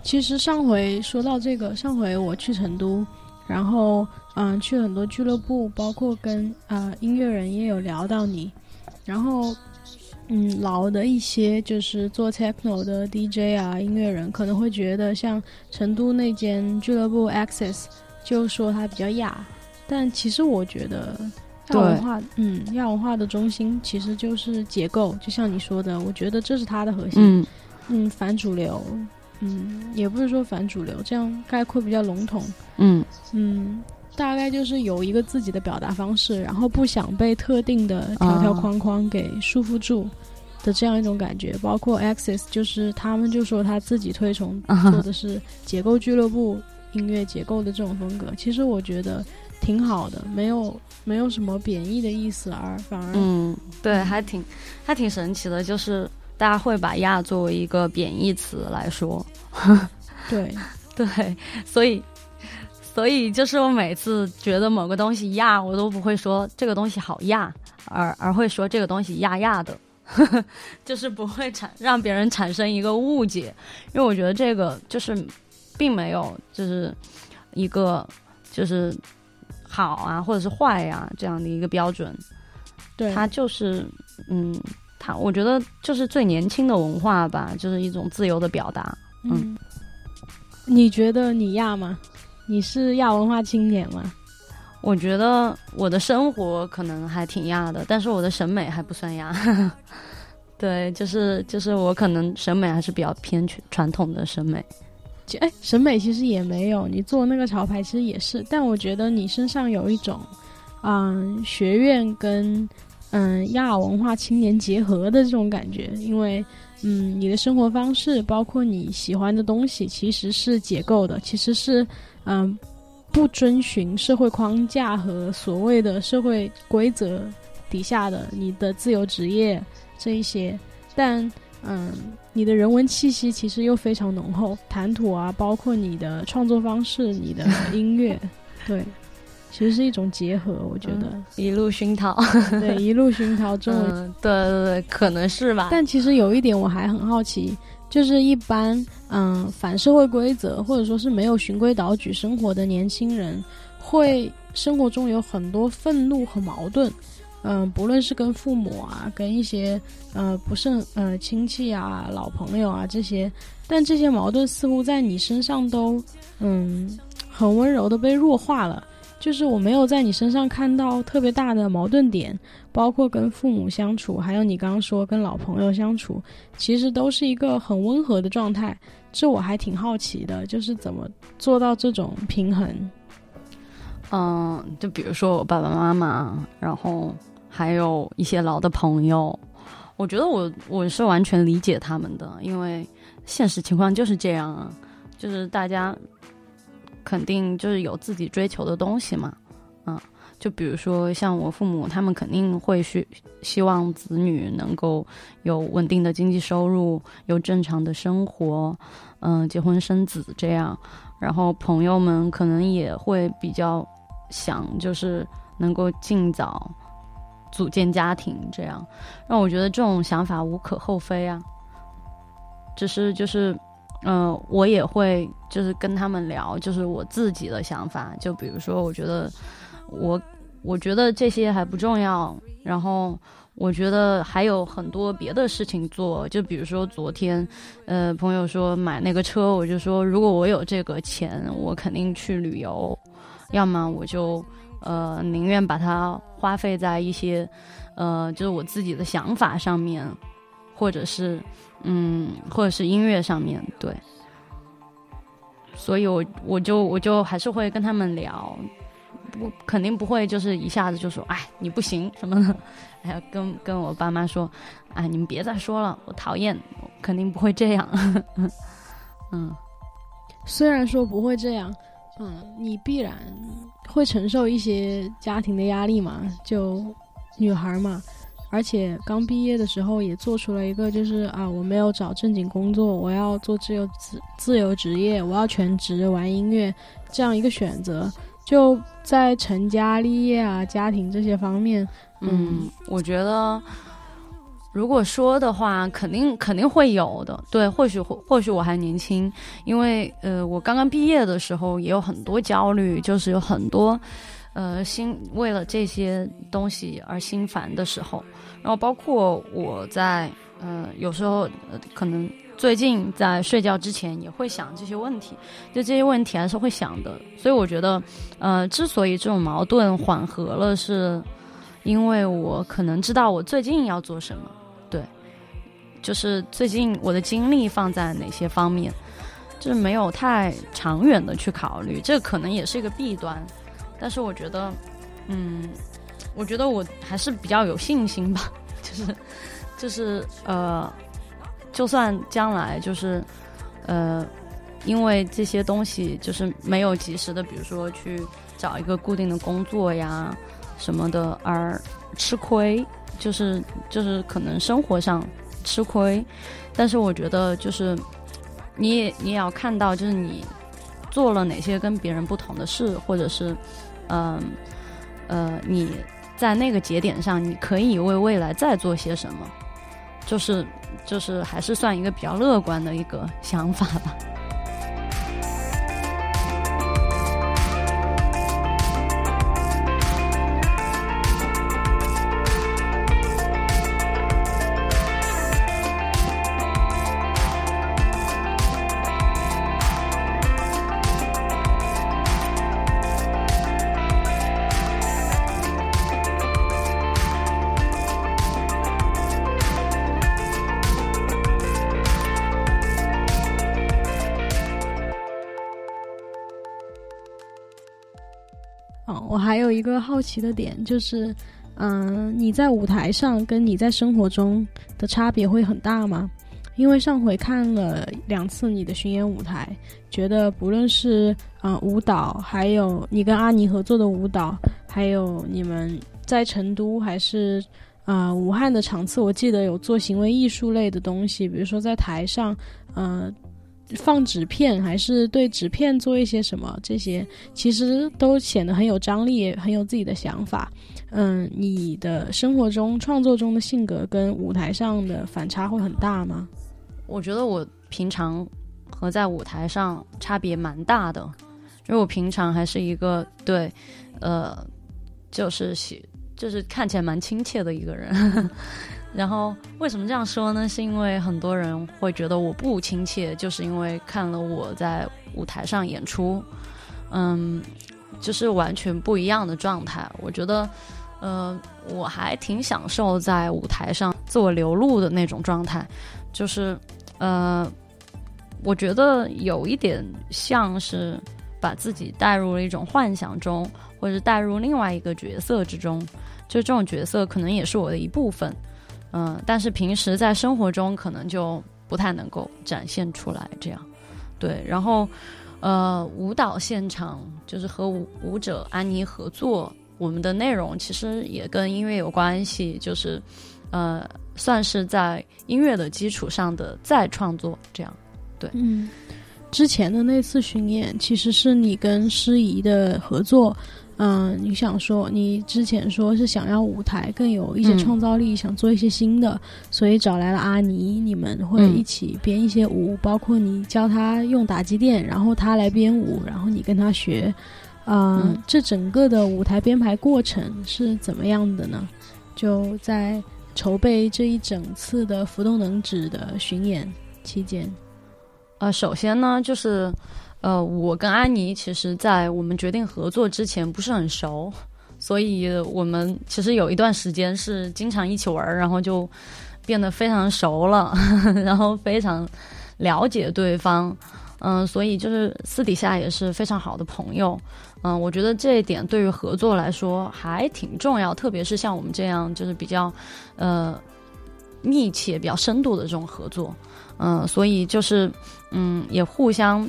其实上回说到这个，上回我去成都，然后嗯去很多俱乐部，包括跟呃音乐人也有聊到你，然后嗯老的一些就是做 techno 的 DJ 啊音乐人可能会觉得像成都那间俱乐部 Access 就说它比较亚，但其实我觉得。亚文化，嗯，亚文化的中心其实就是结构，就像你说的，我觉得这是它的核心。嗯嗯，反主流，嗯，也不是说反主流，这样概括比较笼统。嗯嗯，大概就是有一个自己的表达方式，然后不想被特定的条条框框给束缚住的这样一种感觉。包括 Access，就是他们就说他自己推崇啊做的是结构俱乐部音乐结构的这种风格。其实我觉得挺好的，没有没有什么贬义的意思，而反而嗯，对，还挺还挺神奇的，就是大家会把亚作为一个贬义词来说。对，*laughs* 对，所以，所以就是我每次觉得某个东西亚，我都不会说这个东西好亚，而而会说这个东西亚亚的，*laughs* 就是不会产让别人产生一个误解，因为我觉得这个就是并没有就是一个就是好啊或者是坏呀、这样的一个标准，对，它就是嗯，它我觉得就是最年轻的文化吧，就是一种自由的表达。嗯，你觉得你亚吗？你是亚文化青年吗？我觉得我的生活可能还挺亚的，但是我的审美还不算亚。*laughs* 对，就是就是我可能审美还是比较偏传传统的审美。就哎，审美其实也没有，你做那个潮牌其实也是，但我觉得你身上有一种，嗯，学院跟嗯亚文化青年结合的这种感觉，因为嗯你的生活方式，包括你喜欢的东西，其实是解构的，其实是嗯不遵循社会框架和所谓的社会规则底下的你的自由职业这一些，但嗯，你的人文气息其实又非常浓厚，谈吐啊，包括你的创作方式、你的音乐，对，其实是一种结合，我觉得，一路熏陶，*laughs* 对，一路熏陶中文。嗯，对对对，可能是吧。但其实有一点我还很好奇，就是一般嗯反社会规则或者说是没有循规蹈矩生活的年轻人，会生活中有很多愤怒和矛盾。嗯，不论是跟父母啊，跟一些呃不是呃亲戚啊、老朋友啊这些，但这些矛盾似乎在你身上都嗯很温柔的被弱化了。就是我没有在你身上看到特别大的矛盾点，包括跟父母相处，还有你刚刚说跟老朋友相处，其实都是一个很温和的状态。这我还挺好奇的，就是怎么做到这种平衡。嗯，就比如说我爸爸妈妈，然后还有一些老的朋友，我觉得我我是完全理解他们的，因为现实情况就是这样啊，就是大家肯定就是有自己追求的东西嘛，嗯，就比如说像我父母，他们肯定会希希望子女能够有稳定的经济收入，有正常的生活，嗯、结婚生子这样。然后朋友们可能也会比较想，就是能够尽早组建家庭，这样让我觉得这种想法无可厚非啊。只是就是，嗯、我也会就是跟他们聊，就是我自己的想法，就比如说，我觉得我我觉得这些还不重要，然后。我觉得还有很多别的事情做，就比如说昨天，呃，朋友说买那个车，我就说如果我有这个钱，我肯定去旅游，要么我就呃宁愿把它花费在一些呃就是我自己的想法上面，或者是嗯或者是音乐上面，对。所以我我就我就还是会跟他们聊，不肯定不会就是一下子就说哎你不行什么的，还要跟跟我爸妈说，哎你们别再说了，我讨厌，肯定不会这样，*laughs* 嗯。虽然说不会这样，嗯，你必然会承受一些家庭的压力嘛，就女孩嘛，而且刚毕业的时候也做出了一个就是啊，我没有找正经工作，我要做自由自自由职业，我要全职玩音乐这样一个选择，就在成家立业啊、家庭这些方面，嗯，我觉得如果说的话，肯定肯定会有的。对，或许或或许我还年轻，因为呃，我刚刚毕业的时候也有很多焦虑，就是有很多呃心为了这些东西而心烦的时候。然后包括我在呃有时候、可能最近在睡觉之前也会想这些问题，就这些问题还是会想的。所以我觉得呃，之所以这种矛盾缓和了，是因为我可能知道我最近要做什么。对，就是最近我的精力放在哪些方面，就是没有太长远的去考虑，这可能也是一个弊端。但是我觉得，嗯，我觉得我还是比较有信心吧，就是就是呃，就算将来就是呃，因为这些东西就是没有及时的，比如说去找一个固定的工作呀什么的而吃亏，就是就是可能生活上吃亏，但是我觉得就是你也你也要看到，就是你做了哪些跟别人不同的事，或者是嗯呃你在那个节点上，你可以为未来再做些什么，就是就是还是算一个比较乐观的一个想法吧。一个好奇的点就是，嗯、你在舞台上跟你在生活中的差别会很大吗？因为上回看了两次你的巡演舞台，觉得不论是呃舞蹈，还有你跟阿尼合作的舞蹈，还有你们在成都还是呃武汉的场次，我记得有做行为艺术类的东西，比如说在台上，呃。放纸片还是对纸片做一些什么，这些其实都显得很有张力，很有自己的想法。嗯，你的生活中、创作中的性格跟舞台上的反差会很大吗？我觉得我平常和在舞台上差别蛮大的，因为我平常还是一个对，呃，就是喜，就是看起来蛮亲切的一个人。然后为什么这样说呢？是因为很多人会觉得我不亲切，就是因为看了我在舞台上演出，嗯，就是完全不一样的状态。我觉得，呃，我还挺享受在舞台上自我流露的那种状态，就是，呃，我觉得有一点像是把自己带入了一种幻想中，或者带入另外一个角色之中，就这种角色可能也是我的一部分，嗯，但是平时在生活中可能就不太能够展现出来，这样，对，然后，呃，舞蹈现场就是和舞舞者安妮合作，我们的内容其实也跟音乐有关系，就是，呃，算是在音乐的基础上的再创作，这样。对嗯，之前的那次巡演其实是你跟诗怡的合作。嗯，你想说，你之前说是想要舞台更有一些嗯创造力，想做一些新的，所以找来了阿尼，你们会嗯一起编一些舞，包括你教他用打击垫，然后他来编舞，然后你跟他学。嗯，嗯这整个的舞台编排过程是怎么样的呢？就在筹备这一整次的浮动能指的巡演期间。呃，首先呢，就是呃，我跟安妮其实，在我们决定合作之前不是很熟，所以我们其实有一段时间是经常一起玩，然后就变得非常熟了，*laughs* 然后非常了解对方。嗯，所以就是私底下也是非常好的朋友。嗯，我觉得这一点对于合作来说还挺重要，特别是像我们这样就是比较呃密切、比较深度的这种合作。嗯，所以就是嗯，也互相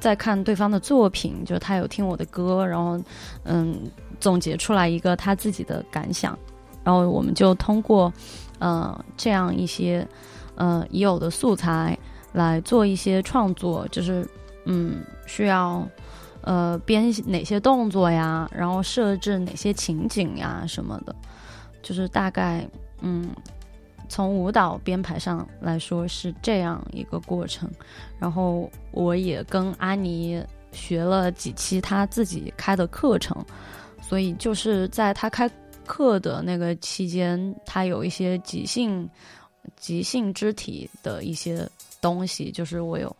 在看对方的作品，就他有听我的歌，然后嗯，总结出来一个他自己的感想，然后我们就通过呃这样一些呃已有的素材来做一些创作，就是嗯需要呃编哪些动作呀，然后设置哪些情景呀什么的，就是大概嗯。从舞蹈编排上来说是这样一个过程，然后我也跟安妮学了几期她自己开的课程，所以就是在她开课的那个期间，她有一些即兴、即兴肢体的一些东西，就是我有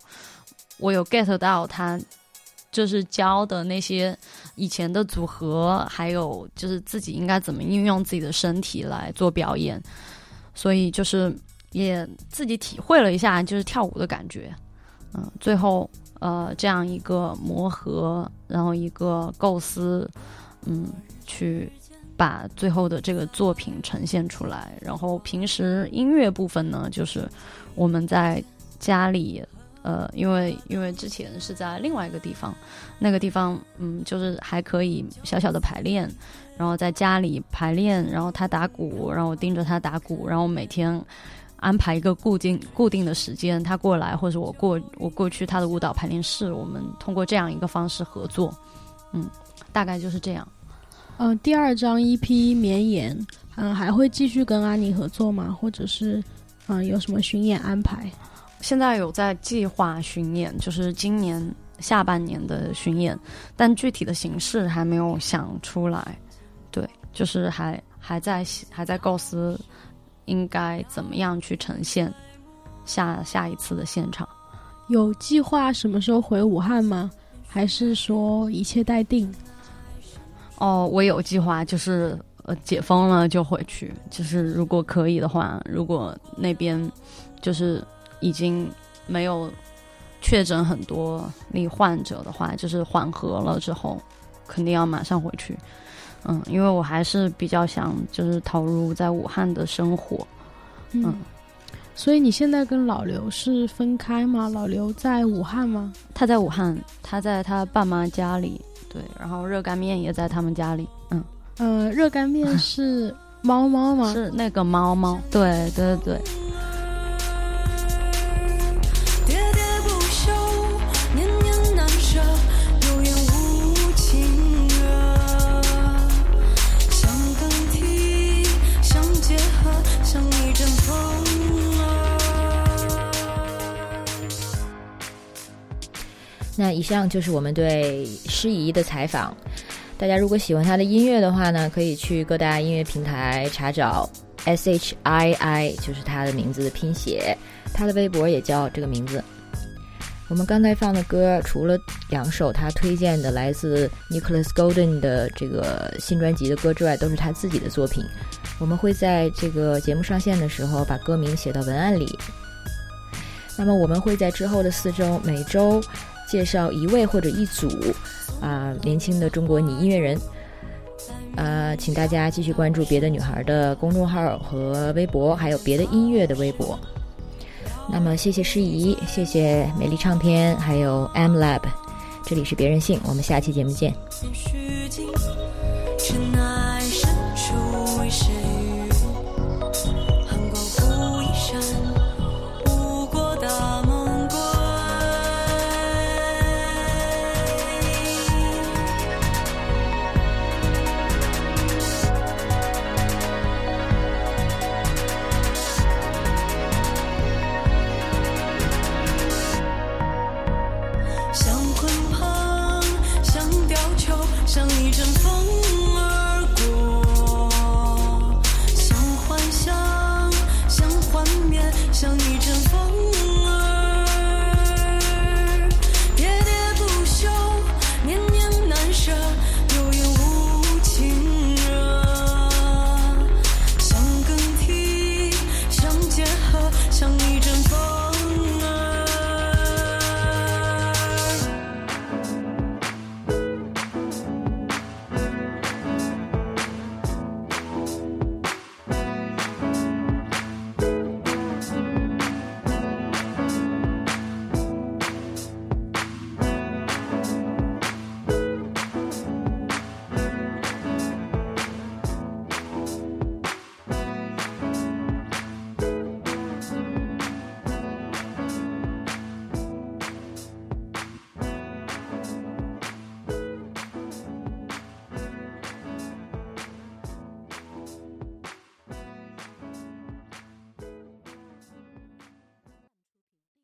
我有 get 到她就是教的那些以前的组合，还有就是自己应该怎么运用自己的身体来做表演。所以就是也自己体会了一下，就是跳舞的感觉，嗯，最后呃这样一个磨合，然后一个构思，嗯，去把最后的这个作品呈现出来。然后平时音乐部分呢，就是我们在家里，呃，因为因为之前是在另外一个地方，那个地方嗯，就是还可以小小的排练。然后在家里排练，然后他打鼓，然后我盯着他打鼓，然后每天安排一个固定固定的时间，他过来或者我过我过去他的舞蹈排练室，我们通过这样一个方式合作，嗯，大概就是这样。嗯、第二张 EP 绵延，嗯、还会继续跟安妮合作吗？或者是嗯、有什么巡演安排？现在有在计划巡演，就是今年下半年的巡演，但具体的形式还没有想出来。对，就是还还在还在构思，应该怎么样去呈现下下一次的现场。有计划什么时候回武汉吗？还是说一切待定？哦，我有计划，就是呃解封了就回去，就是如果可以的话，如果那边就是已经没有确诊很多例患者的话，就是缓和了之后，肯定要马上回去。嗯，因为我还是比较想就是投入在武汉的生活。嗯所以你现在跟老刘是分开吗？老刘在武汉吗？他在武汉，他在他爸妈家里，对，然后热干面也在他们家里。嗯，呃，热干面 *laughs* 是猫猫吗？是那个猫猫，对对对对。那以上就是我们对诗怡的采访。大家如果喜欢她的音乐的话呢，可以去各大音乐平台查找 S H I I，就是她的名字的拼写。她的微博也叫这个名字。我们刚才放的歌，除了两首他推荐的来自 Nicholas Golden 的这个新专辑的歌之外，都是他自己的作品。我们会在这个节目上线的时候把歌名写到文案里。那么我们会在之后的四周，每周介绍一位或者一组啊、年轻的中国女音乐人。呃，请大家继续关注别的女孩的公众号和微博，还有别的音乐的微博。那么，谢谢诗怡，谢谢美丽唱片，还有 M Lab，这里是别任性，我们下期节目见。